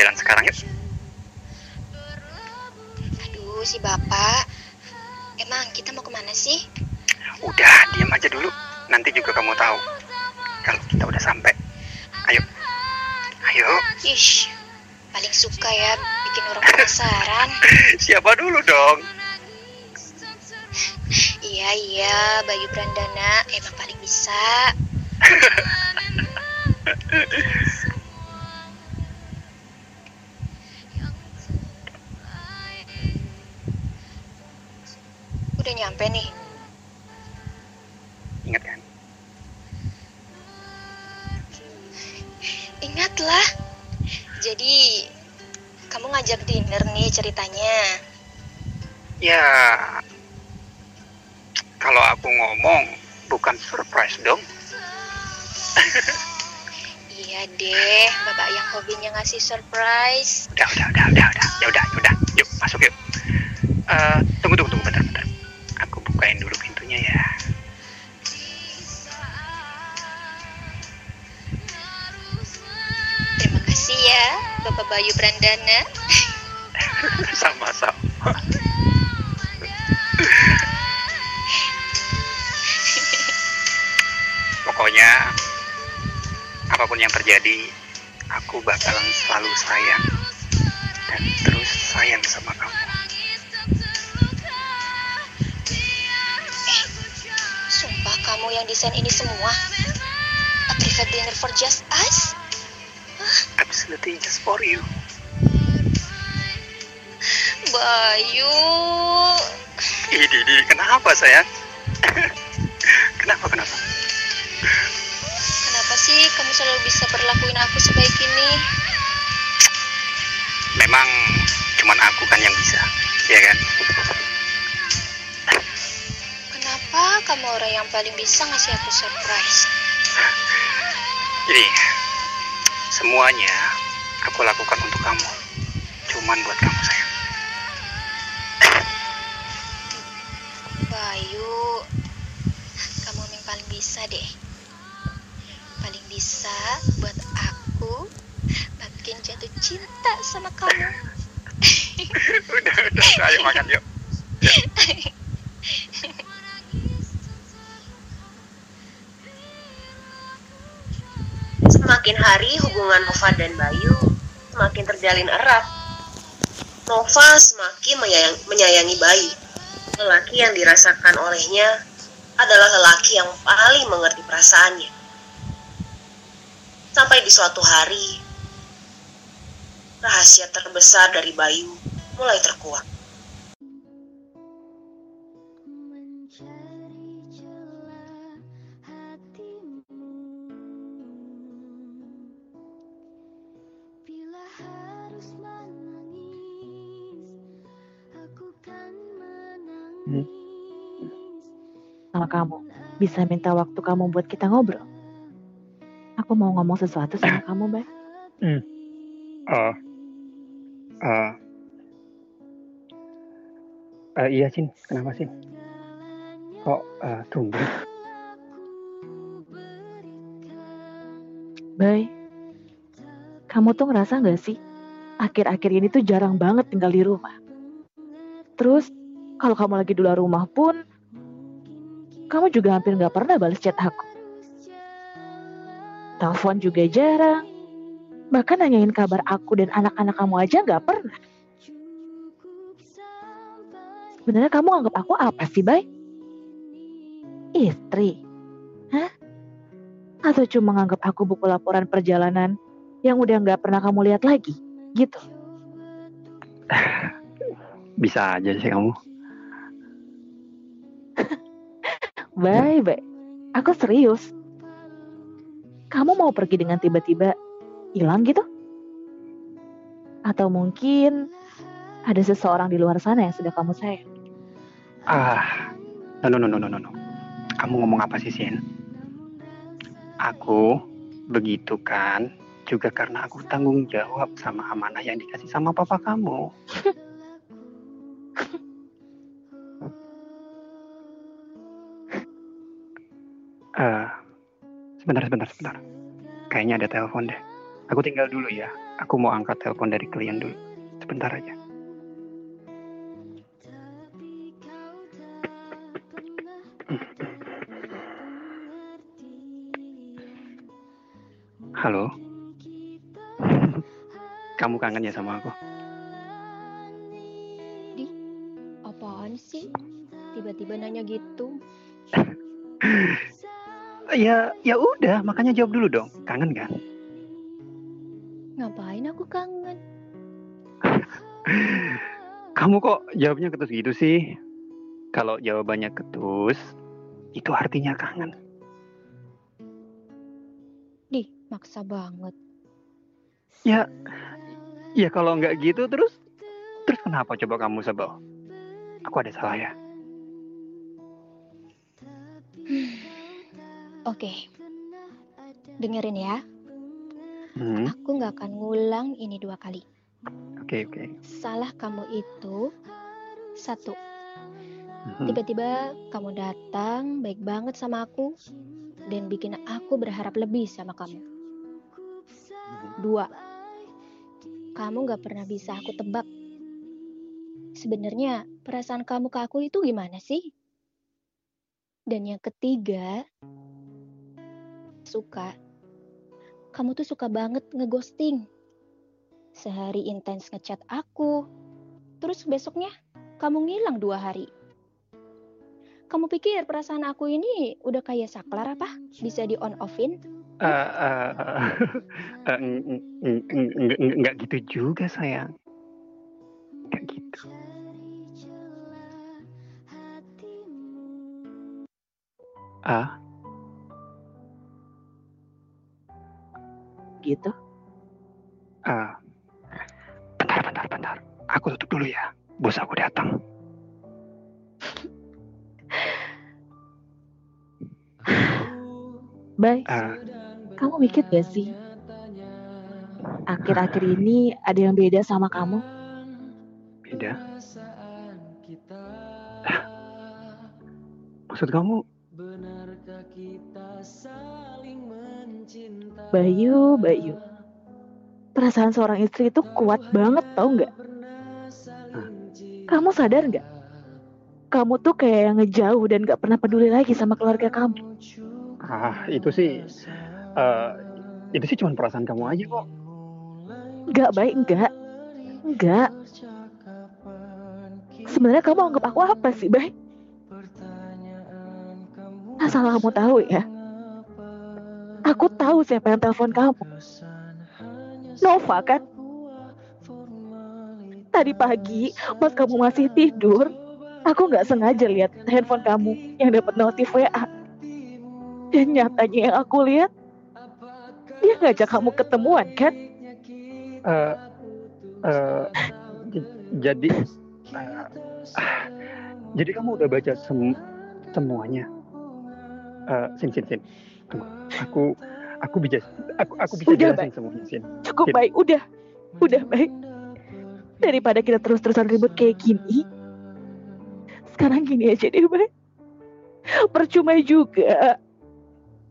Jalan sekarang yuk. Aduh, si bapak. Emang kita mau ke mana sih? Udah, diam aja dulu. Nanti juga kamu tahu. Kalau kita udah sampai. Ayo. Ayo. Ish, paling suka ya bikin orang penasaran. Siapa dulu dong? Iya, iya, Bayu Brandana emang paling bisa. Ya, kalau aku ngomong bukan surprise dong. Iya deh, bapak yang hobinya ngasih surprise. Udah, udah, udah, udah, udah. Ya udah, ya udah. Yuk, masuk yuk. Eh, tunggu, tunggu, tunggu, bentar, bentar. Aku bukain dulu pintunya ya. Terima kasih ya, Bapak Bayu Brandana. Sama-sama. Pokoknya apa pun yang terjadi, aku bakalan selalu sayang dan terus sayang sama kamu. Sumpah kamu yang desain ini semua. A private dinner for just us? Absolutely just for you. Bayu. Ih, Didi, kenapa sayang? kenapa, kenapa? Sih kamu selalu bisa berlakuin aku sebaik ini? Memang cuman aku kan yang bisa, ya kan? Kenapa kamu orang yang paling bisa ngasih aku surprise? Jadi, semuanya aku lakukan untuk kamu. Cuman buat kamu, sayang. Bayu, kamu yang paling bisa deh. Bisa buat aku makin jatuh cinta sama kamu. udah, udah, udah, ayo makan yuk. Semakin hari hubungan Nova dan Bayu semakin terjalin erat. Nova semakin menyayang- menyayangi Bayu. Lelaki yang dirasakan olehnya adalah lelaki yang paling mengerti perasaannya. Sampai di suatu hari, rahasia terbesar dari Bayu mulai terkuak. sama kamu. Bisa minta waktu kamu buat kita ngobrol. Aku mau ngomong sesuatu sama kamu, Bay. Oh, eh, eh, iya Cin, kenapa Cin? Kok eh, tumben? Bay, kamu tuh ngerasa gak sih? Akhir-akhir ini tuh jarang banget tinggal di rumah. Terus, kalau kamu lagi di luar rumah pun, kamu juga hampir gak pernah balas chat aku. Telepon juga jarang. Bahkan nanyain kabar aku dan anak-anak kamu aja gak pernah. Sebenarnya kamu anggap aku apa sih, Bay? Istri? Hah? Atau cuma nganggap aku buku laporan perjalanan yang udah nggak pernah kamu lihat lagi? Gitu. Bisa aja sih kamu. Bye, bye. Aku serius. Kamu mau pergi dengan tiba-tiba hilang gitu? Atau mungkin ada seseorang di luar sana yang sudah kamu sayang? Ah, no, no, no, no, no, no. Kamu ngomong apa sih, Sin? Aku begitu kan juga karena aku tanggung jawab sama amanah yang dikasih sama papa kamu. Eh, sebentar, sebentar, sebentar. Kayaknya ada telepon deh. Aku tinggal dulu ya. Aku mau angkat telepon dari klien dulu. Sebentar aja. Halo. Kamu kangen ya sama aku? Apaan sih? Tiba-tiba nanya gitu. Ya, ya udah, makanya jawab dulu dong. Kangen kan? Ngapain aku kangen? Kamu kok jawabnya ketus gitu sih? Kalau jawabannya ketus, itu artinya kangen. Di, maksa banget. Ya, ya kalau nggak gitu terus, terus kenapa coba kamu sebel? Aku ada salah ya? Oke. Dengerin ya. Hmm, Aku nggak akan ngulang ini dua kali. Oke oke. Salah kamu itu satu. Mhm. Tiba-tiba kamu datang baik banget sama aku dan bikin aku berharap lebih sama kamu. Dua, kamu gak pernah bisa aku tebak. Sebenarnya perasaan kamu ke aku itu gimana sih? Dan yang ketiga, suka. Kamu tuh suka banget ngeghosting. Sehari intens ngechat aku, terus besoknya kamu ngilang dua hari. Kamu pikir perasaan aku ini udah kayak saklar apa? Bisa di on offin? Nggak gitu juga sayang. Nggak gitu. Ah, gitu. ah. Bentar, bentar, bentar. Aku tutup dulu ya. Bos aku datang. Bay, Ah, kamu mikir gak sih? Akhir-akhir ini ada yang beda sama kamu? beda. Maksud kamu Bayu, Bayu. Perasaan seorang istri itu kuat banget tau nggak? Kamu sadar nggak? Kamu tuh kayak yang ngejauh dan gak pernah peduli lagi sama keluarga kamu. Ah, itu sih eh itu sih cuma perasaan kamu aja kok. Nggak baik, nggak. Nggak. Sebenarnya kamu anggap aku apa sih, Bay? Asal kamu tahu ya. Aku tahu siapa yang telepon kamu. Nova kan? Tadi pagi, pas kamu masih tidur, aku nggak sengaja lihat handphone kamu yang dapat notif WA. Dan nyatanya yang aku lihat, dia ngajak kamu ketemuan kan? Eh, j- jadi eh, jadi kamu udah baca sem- semuanya. Eh, sin sin sin. Aku aku bisa aku aku bisa Udah, jelasin semuanya sin. Cukup baik, udah, udah baik. Daripada kita terus-terusan ribut kayak gini, sekarang gini aja deh, baik. Percuma juga.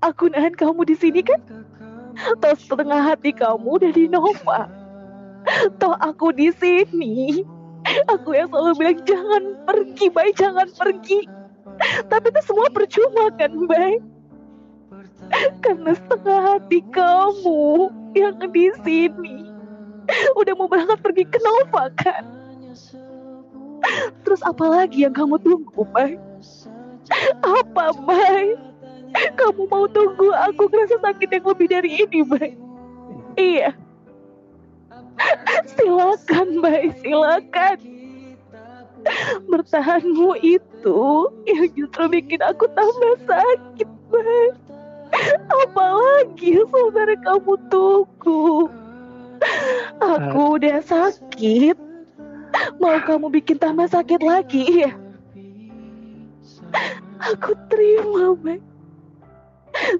Aku nahan kamu di sini kan? Toh setengah hati kamu udah di Nova. Toh aku di sini. Aku yang selalu bilang jangan pergi, baik jangan pergi. Tapi itu semua percuma kan, baik. Karena setengah hati kamu yang di sini udah mau berangkat pergi ke Nova kan? Terus apa lagi yang kamu tunggu, Bay? Apa, Bay? Kamu mau tunggu aku ngerasa sakit yang lebih dari ini, Bay? Iya. Silakan, Bay, silakan. Bertahanmu itu yang justru bikin aku tambah sakit, Bay. Apalagi sebenarnya kamu tunggu? Aku udah sakit. Mau kamu bikin tambah sakit lagi ya? Aku terima, Bay.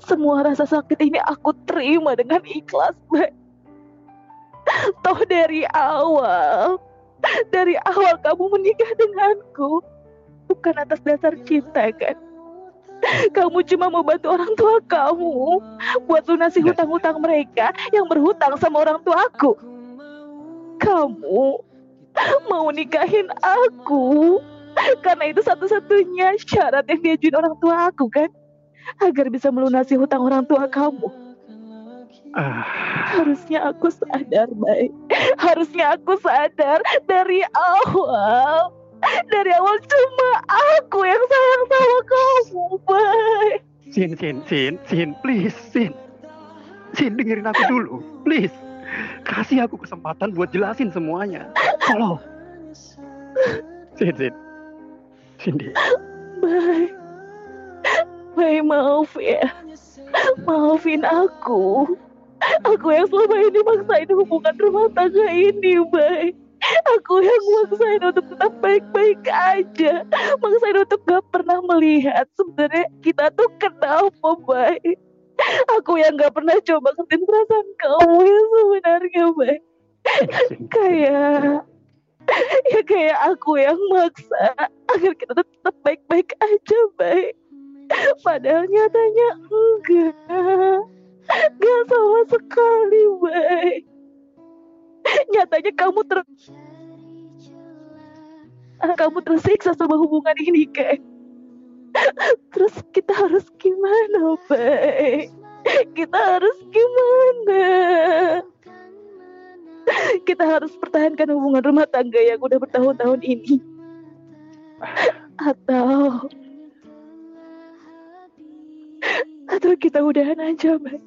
Semua rasa sakit ini aku terima dengan ikhlas, Bay. Toh dari awal, dari awal kamu menikah denganku, bukan atas dasar cinta kan? Kamu cuma mau bantu orang tua kamu buat lunasi hutang-hutang mereka yang berhutang sama orang tua aku. Kamu mau nikahin aku karena itu satu-satunya syarat yang diajuin orang tua aku kan agar bisa melunasi hutang orang tua kamu. Ah, Harusnya aku sadar, baik. Harusnya aku sadar dari awal. Dari awal cuma aku yang sayang sama kamu, baik. sin sin sin sin please sin. Sin dengerin aku dulu, please. Kasih aku kesempatan buat jelasin semuanya. Tolong. Sin sin. Cindy. Baik. Baik, maaf ya. Maafin aku. Aku yang selama ini maksain hubungan rumah tangga ini, baik. Aku yang maksain untuk tetap baik-baik aja. Maksain untuk gak pernah melihat sebenarnya kita tuh kenapa, baik. Aku yang gak pernah coba ngertiin perasaan kamu yang sebenarnya, baik. kayak ya kayak aku yang maksa agar kita tetap baik-baik aja, baik. Padahal nyatanya enggak. Enggak sama sekali, baik. Nyatanya kamu ter kamu tersiksa sama hubungan ini, kayak. Terus kita harus gimana, baik? Kita harus gimana? Kita harus pertahankan hubungan rumah tangga yang udah bertahun-tahun ini. Atau atau kita udahan aja, Mbak.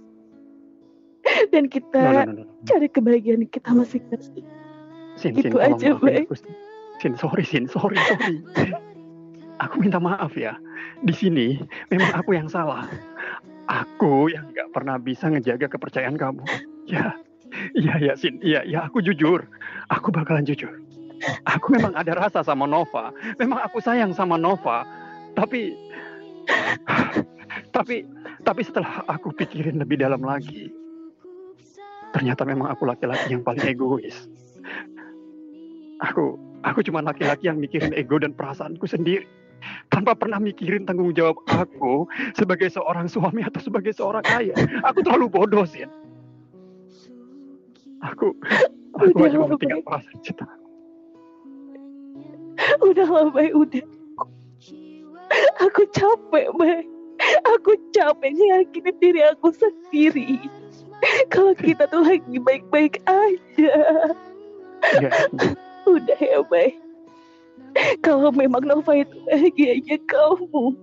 Dan kita No, no, no, no. cari kebahagiaan kita masing-masing. Sin, Gitu Sin, aja, Bay. aku, Sin. Sorry, Sin, sorry, sorry. Aku minta maaf ya. Di sini memang aku yang salah. Aku yang nggak pernah bisa ngejaga kepercayaan kamu. Ya, iya, ya, Sin. Iya, ya, aku jujur. Aku bakalan jujur. Aku memang ada rasa sama Nova. Memang aku sayang sama Nova. Tapi, tapi, tapi setelah aku pikirin lebih dalam lagi, ternyata memang aku laki-laki yang paling egois. Aku, aku cuma laki-laki yang mikirin ego dan perasaanku sendiri. Tanpa pernah mikirin tanggung jawab aku sebagai seorang suami atau sebagai seorang ayah. Aku terlalu bodoh sih. Aku, aku Udah, hanya mementingkan perasaan cinta. Udah lah, Bay, udah. Aku capek, Bay. Aku capek yakinin diri aku sendiri. Kalau kita tuh lagi baik-baik aja. Ya, Udah ya, Bay. Kalau memang Nova itu bahagianya kamu.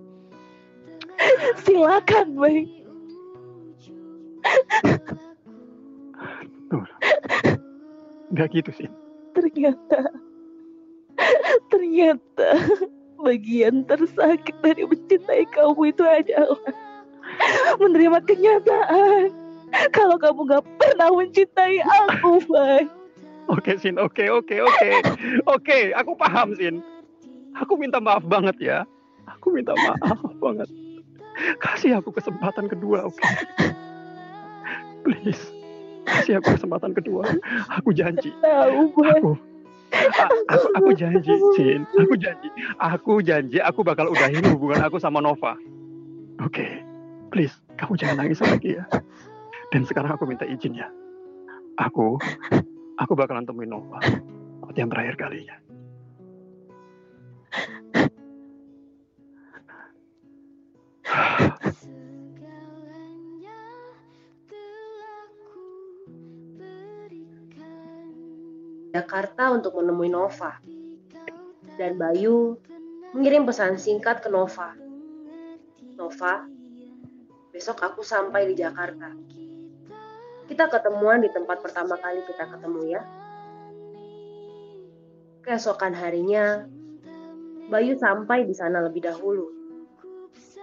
Silakan, Bay. tuh. Nggak gitu sih. Ternyata, ternyata bagian tersakit dari mencintai kamu itu adalah menerima kenyataan kalau kamu gak pernah mencintai aku, Bay. Oke, Sin. Oke, oke, oke. Oke, aku paham, Sin. Aku minta maaf banget ya. Aku minta maaf banget. Kasih aku kesempatan kedua, oke? Please. Kasih aku kesempatan kedua. Aku janji. Tahu. Aku a- aku, aku janji, Sin. Aku janji. Aku janji aku bakal udahin hubungan aku sama Nova. Oke. Please, kamu jangan nangis lagi ya. Dan sekarang aku minta izin ya. Aku aku bakalan temuin Nova. Buat yang terakhir kalinya. Jakarta untuk menemui Nova. Dan Bayu mengirim pesan singkat ke Nova. Nova, besok aku sampai di Jakarta. Kita ketemuan di tempat pertama kali kita ketemu ya. Keesokan harinya, Bayu sampai di sana lebih dahulu.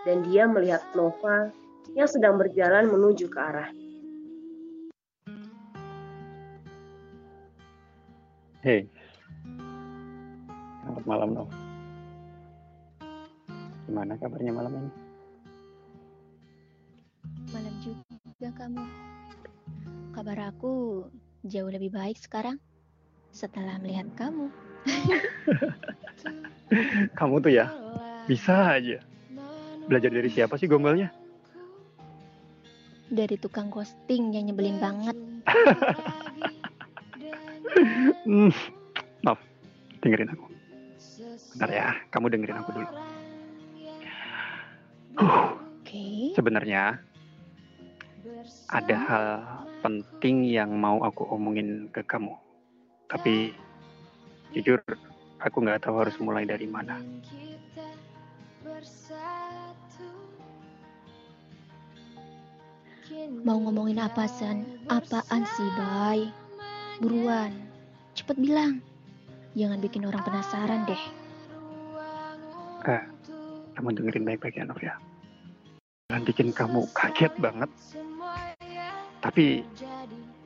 Dan dia melihat Nova yang sedang berjalan menuju ke arah. Hei. Selamat malam, Nova. Gimana kabarnya malam ini? Malam juga kamu. Kabar aku jauh lebih baik sekarang setelah melihat kamu. Kamu tuh ya, bisa aja. Belajar dari siapa sih gombalnya? Dari tukang ghosting yang nyebelin banget. Hmm, Nov, dengerin aku. Bentar ya, kamu dengerin aku dulu. Huh, Oke. sebenarnya ada hal penting yang mau aku omongin ke kamu. Tapi jujur, aku nggak tahu harus mulai dari mana. Mau ngomongin apa, San? Apaan sih, Bay? Buruan. Cepet bilang. Jangan bikin orang penasaran deh. Kamu dengerin baik-baik ya, Nov ya. Jangan bikin kamu kaget banget. Tapi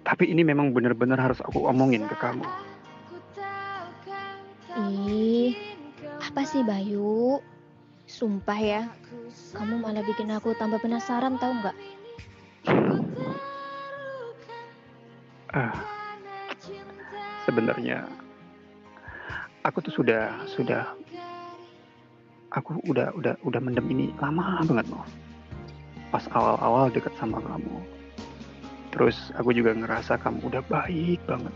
tapi ini memang benar-benar harus aku omongin ke kamu. Ih, apa sih Bayu? Sumpah ya, kamu malah bikin aku tambah penasaran tau nggak? Uh, sebenarnya aku tuh sudah sudah aku udah udah udah mendem ini lama banget loh. Pas awal-awal deket sama kamu, Terus aku juga ngerasa kamu udah baik banget.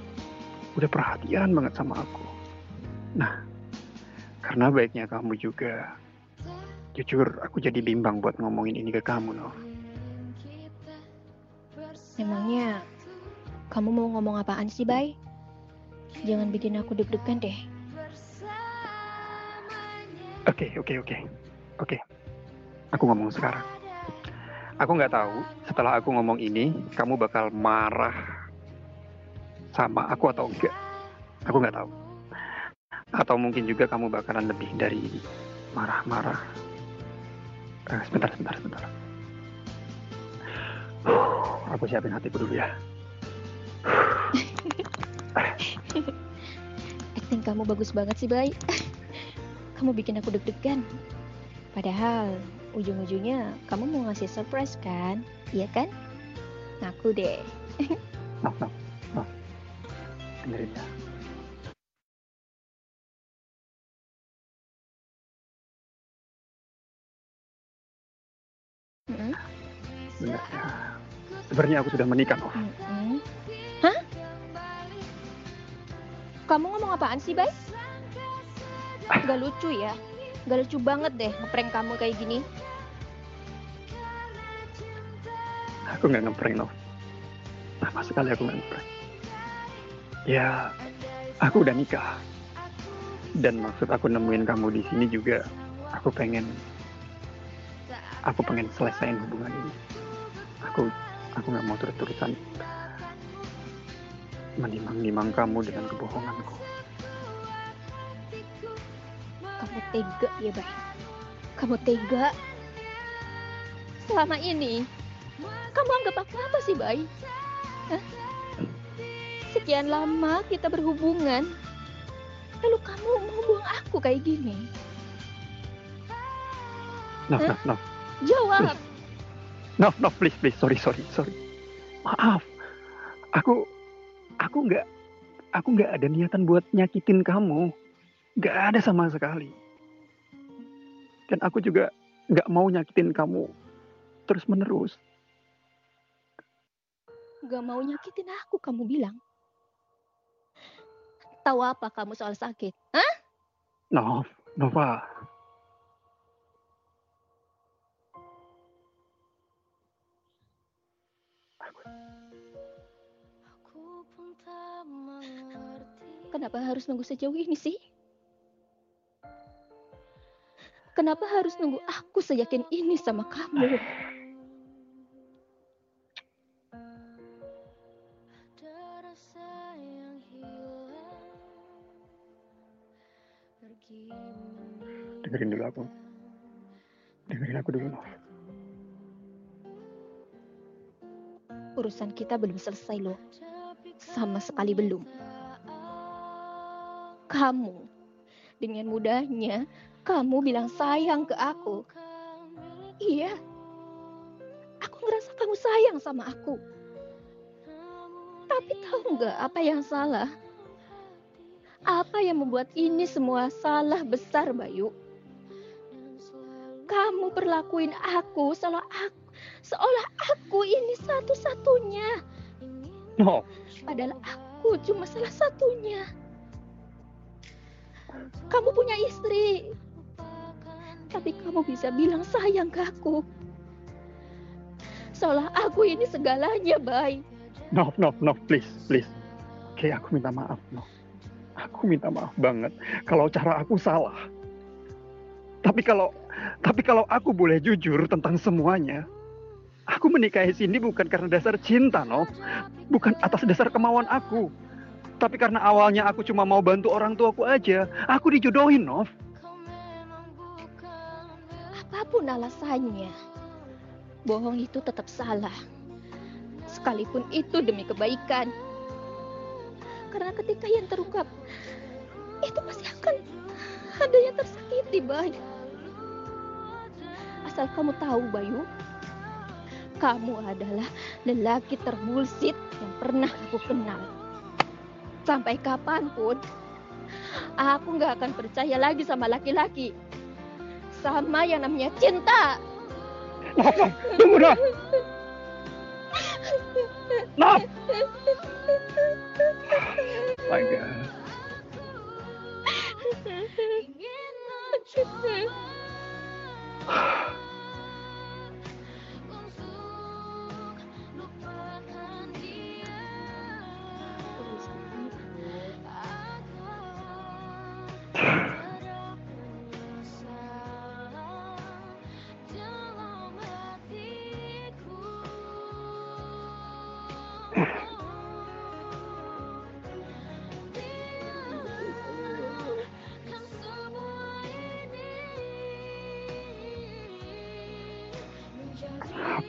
Udah perhatian banget sama aku. Nah, karena baiknya kamu juga, jujur aku jadi bimbang buat ngomongin ini ke kamu, Nov. Emangnya kamu mau ngomong apaan sih, Bay? Jangan bikin aku deg-degan deh. Oke, okay, oke, okay, oke. Okay. Oke. Aku ngomong sekarang. Aku nggak tahu setelah aku ngomong ini, kamu bakal marah sama aku atau enggak. Aku nggak tahu. Atau mungkin juga kamu bakalan lebih dari marah-marah. Uh, sebentar, sebentar, sebentar. Uh, aku siapin hatiku dulu ya. Acting kamu bagus banget sih, Bay. kamu bikin aku deg-degan. Padahal ujung-ujungnya kamu mau ngasih surprise kan? Iya kan? Ngaku deh. Dengerin ya. Mm-hmm. Sebenarnya, sebenarnya aku sudah menikah, Nov. Mm-hmm. Hah? Kamu ngomong apaan sih, Bay? Gak lucu ya? Gak lucu banget deh ngeprank kamu kayak gini. Aku nggak ngeprank, Nov. Sama sekali aku nggak ngeprank. Ya, aku udah nikah. Dan maksud aku nemuin kamu di sini juga, aku pengen, aku pengen selesaiin hubungan ini. Aku, aku nggak mau terus-terusan menimang-nimang kamu dengan kebohonganku. Kamu tega ya, Bay? Kamu tega? Selama ini, kamu anggap aku apa sih, Bay? Hah? Sekian lama kita berhubungan, lalu kamu mau buang aku kayak gini? No, no, no. Jawab. No, no, please, please. Sorry, sorry, sorry. Maaf. Aku, aku nggak, aku nggak ada niatan buat nyakitin kamu. Nggak ada sama sekali. Dan aku juga nggak mau nyakitin kamu terus menerus. Gak mau nyakitin aku, kamu bilang. Tahu apa kamu soal sakit? Hah? Nov, Nova. Kenapa harus nunggu sejauh ini sih? Kenapa harus nunggu aku seyakin ini sama kamu? Dengerin dulu aku. Dengerin aku dulu, Nov. Urusan kita belum selesai loh. Sama sekali belum. Kamu, dengan mudahnya, kamu bilang sayang ke aku. Iya, aku ngerasa kamu sayang sama aku. Tapi tahu nggak apa yang salah? Apa yang membuat ini semua salah besar, Bayu? Kamu perlakuin aku seolah aku, seolah aku ini satu-satunya. No. Padahal aku cuma salah satunya. Kamu punya istri. Tapi kamu bisa bilang sayang ke aku. Seolah aku ini segalanya, Bay. No, no, no, please, please. Oke, aku minta maaf, no. Aku minta maaf banget kalau cara aku salah. Tapi kalau tapi kalau aku boleh jujur tentang semuanya, aku menikahi Cindy bukan karena dasar cinta, no. Bukan atas dasar kemauan aku. Tapi karena awalnya aku cuma mau bantu orang tuaku aja, aku dijodohin, Nov. Apa pun alasannya, bohong itu tetap salah. Sekalipun itu demi kebaikan. Karena ketika yang terungkap, itu pasti akan ada yang tersakiti, Bay. Asal kamu tahu, Bayu, Kamu adalah lelaki terbulsit yang pernah aku kenal. Sampai kapan pun, aku nggak akan percaya lagi sama laki-laki. Sama yang namanya cinta. Nova, tunggu Nov. Nov. My God.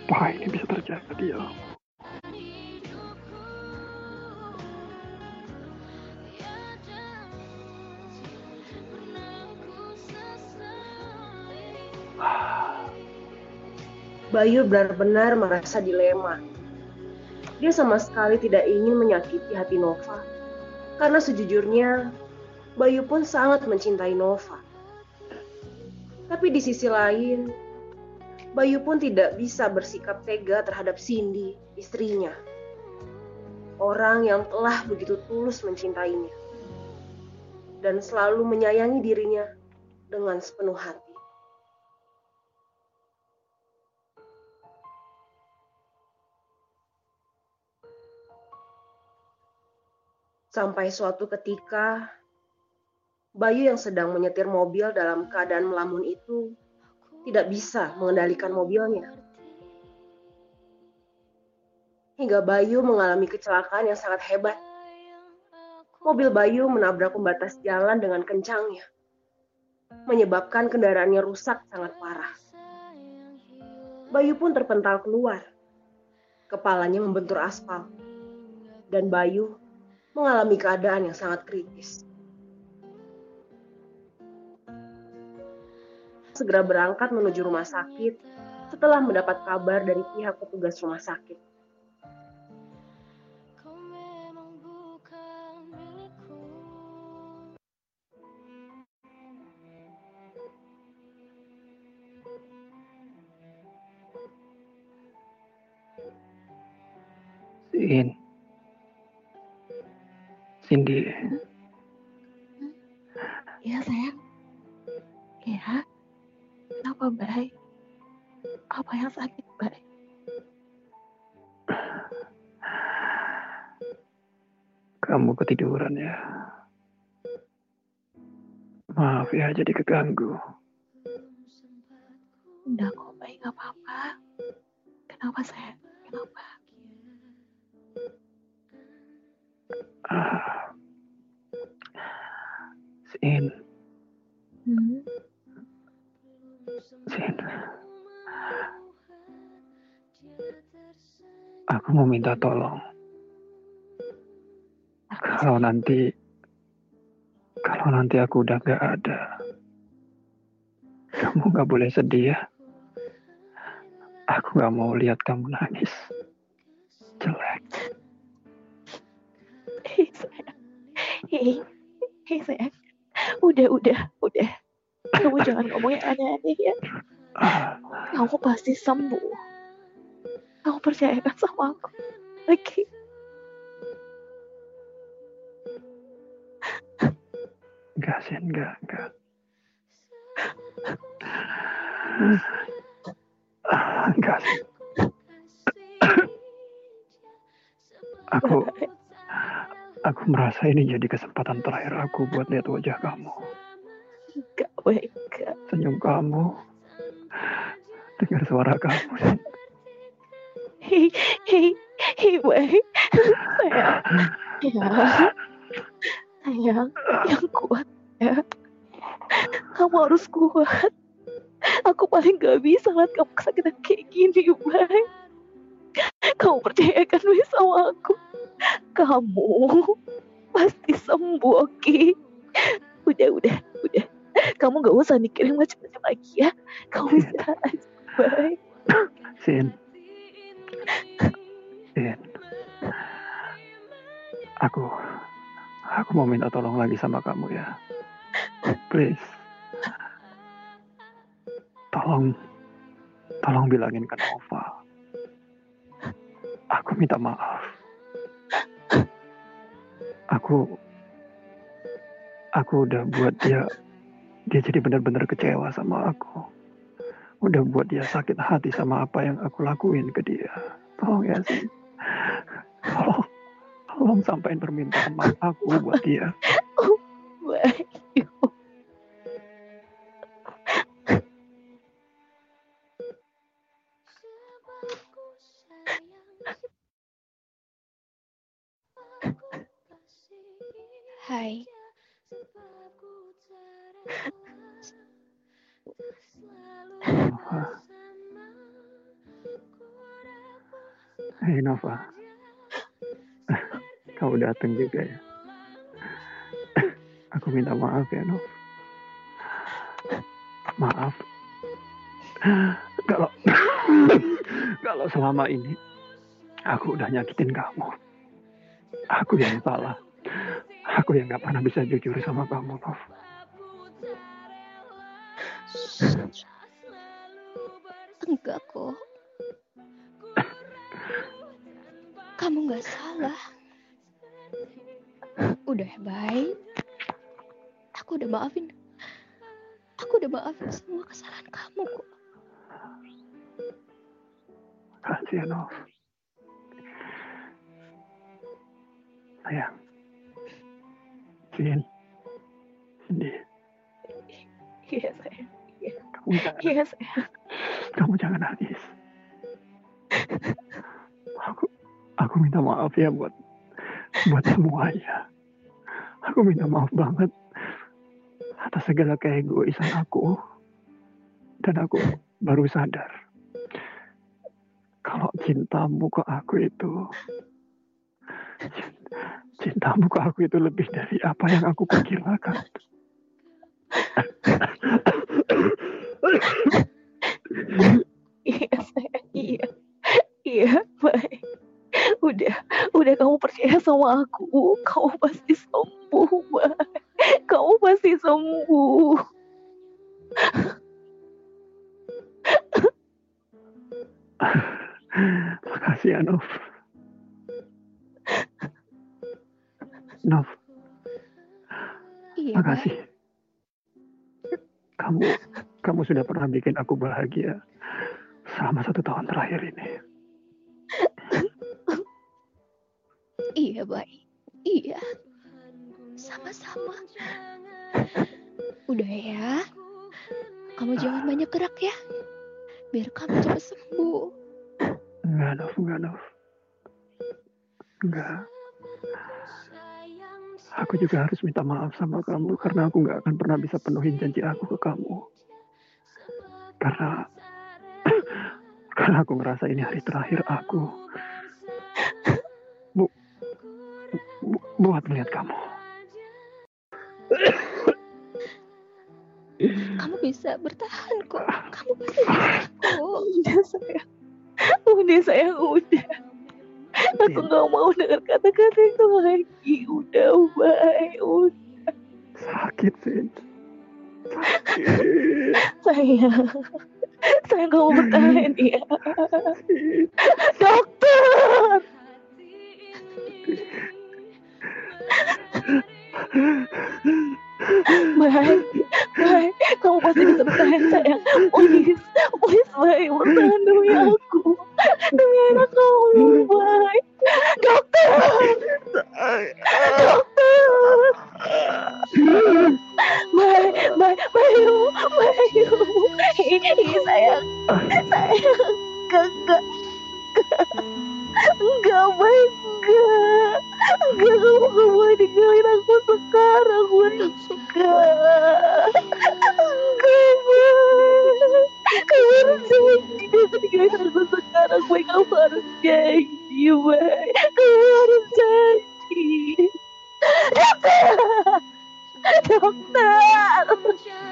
Apa ini bisa terjadi ya? Bayu benar-benar merasa dilema. Dia sama sekali tidak ingin menyakiti hati Nova. Karena sejujurnya, Bayu pun sangat mencintai Nova. Tapi di sisi lain, Bayu pun tidak bisa bersikap tega terhadap Cindy, istrinya. Orang yang telah begitu tulus mencintainya. Dan selalu menyayangi dirinya dengan sepenuh hati. Sampai suatu ketika, Bayu yang sedang menyetir mobil dalam keadaan melamun itu tidak bisa mengendalikan mobilnya. Hingga Bayu mengalami kecelakaan yang sangat hebat. Mobil Bayu menabrak pembatas jalan dengan kencangnya, menyebabkan kendaraannya rusak sangat parah. Bayu pun terpental keluar. Kepalanya membentur aspal. Dan Bayu mengalami keadaan yang sangat kritis. Segera berangkat menuju rumah sakit setelah mendapat kabar dari pihak petugas rumah sakit. Sin. Cindy. Iya sayang. Kenapa baik? Apa yang sakit baik? Kamu ketiduran ya? Maaf ya jadi keganggu. Udah kok baik gak apa-apa. Kenapa sayang? Kenapa? Ah. Sin, Hmm? Aku mau minta tolong. Kalau nanti, kalau nanti aku udah gak ada, kamu gak boleh sedih ya. Aku gak mau lihat kamu nangis. Jelek. Hei sayang. Hei. Hei sayang. Udah, udah, udah. Kamu jangan ngomong yang aneh-aneh ya. Kamu pasti sembuh. Kamu percayakan sama aku. Oke. Enggak, Sin, enggak, enggak. Enggak, Sin. Aku, aku merasa ini jadi kesempatan terakhir aku buat lihat wajah kamu. Enggak. Enggak. Senyum kamu. Dengar suara kamu. Hei, hei, hei, baik. Sayang. Ya. Sayang, yang kuat ya. Kamu harus kuat. Aku paling gak bisa lihat kamu kesakitan kayak gini, Bay. Kamu percayakan Bay sama aku. Kamu pasti sembuh, oke? Udah, udah, udah. Kamu gak usah mikirin macam-macam lagi ya. Kamu istirahat aja, Bay. Sin, In, aku, aku mau minta tolong lagi sama kamu ya. Please, tolong, tolong bilangin ke Nova. Aku minta maaf. Aku, aku udah buat dia, dia jadi benar-benar kecewa sama aku. Udah buat dia sakit hati sama apa yang aku lakuin ke dia. Tolong ya sih. Tolong, tolong sampaikan permintaan maaf aku buat dia. Nova. Kau datang juga ya. Aku minta maaf ya Nova. Maaf. Kalau kalau selama ini aku udah nyakitin kamu. Aku yang salah. Aku yang gak pernah bisa jujur sama kamu, Nov. Udah baik. Aku udah maafin. Aku udah maafin semua kesalahan kamu kok. Kasih ya, Nov. Sayang. Jin. Cindy, Iya sayang. kamu jangan, Iya sayang. kamu jangan nangis. Aku, aku minta maaf ya buat, buat semuanya. Aku minta maaf banget atas segala keegoisan aku. Dan aku baru sadar kalau cintamu ke aku itu cintamu ke aku itu lebih dari apa yang aku perkirakan. Iya. Iya. Iya baik. Udah, udah kamu percaya sama aku. Kamu pasti sembuh, baik. Kamu pasti sembuh. Makasih ya, Nov. Nov, Iya, makasih. Kamu, kamu sudah pernah bikin aku bahagia selama satu tahun terakhir ini. Iya, baik. Iya. Sama-sama. Udah ya. Kamu jangan banyak gerak ya. Biar kamu cepat sembuh. Enggak, Nov, enggak, Nov. Enggak. Aku juga harus minta maaf sama kamu karena aku nggak akan pernah bisa penuhin janji aku ke kamu. Karena karena aku ngerasa ini hari terakhir aku buat melihat kamu. Kamu bisa bertahan kok. Kamu pasti bisa kok. Udah sayang. Udah sayang, udah. Aku nggak mau dengar kata-kata itu lagi. Udah baik, udah. Sakit sih. Sakit. Sayang. Sayang kamu bertahan ya. Dokter. Baik, baik, kamu pasti bisa bertahan sayang. Please, please baik, bertahan demi aku, demi anak kamu, baik. Dokter, dokter. Baik, baik, bayu, bayu. Ih, sayang, sayang, enggak, enggak, baik, enggak. Enggak, kamu gak boleh ninggalin aku sekarang, baik. Enggak. Enggak, baik. Kamu harus janji jangan ninggalin aku sekarang, baik. Kamu harus janji, baik. Kamu harus janji. Dokter! Dokter!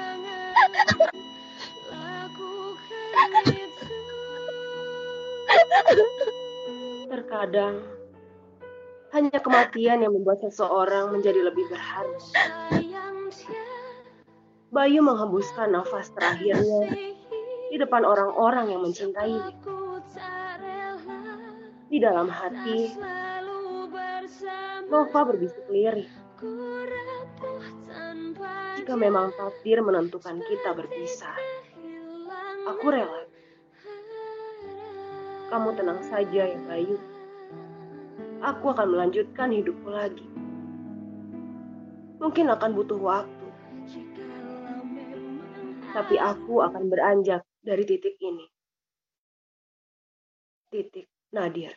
Kadang hanya kematian yang membuat seseorang menjadi lebih berharga. Bayu menghembuskan nafas terakhirnya di depan orang-orang yang mencintainya. Di dalam hati, Nova berbisik lirih. Jika memang takdir menentukan kita berpisah, aku rela. Kamu tenang saja ya Bayu. Aku akan melanjutkan hidupku lagi. Mungkin akan butuh waktu. Tapi aku akan beranjak dari titik ini. Titik Nadir.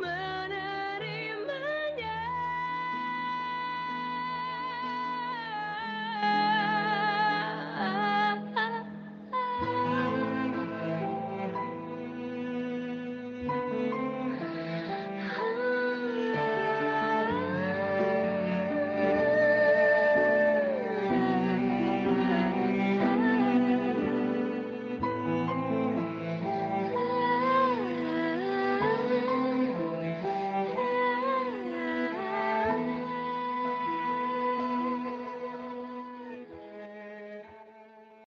man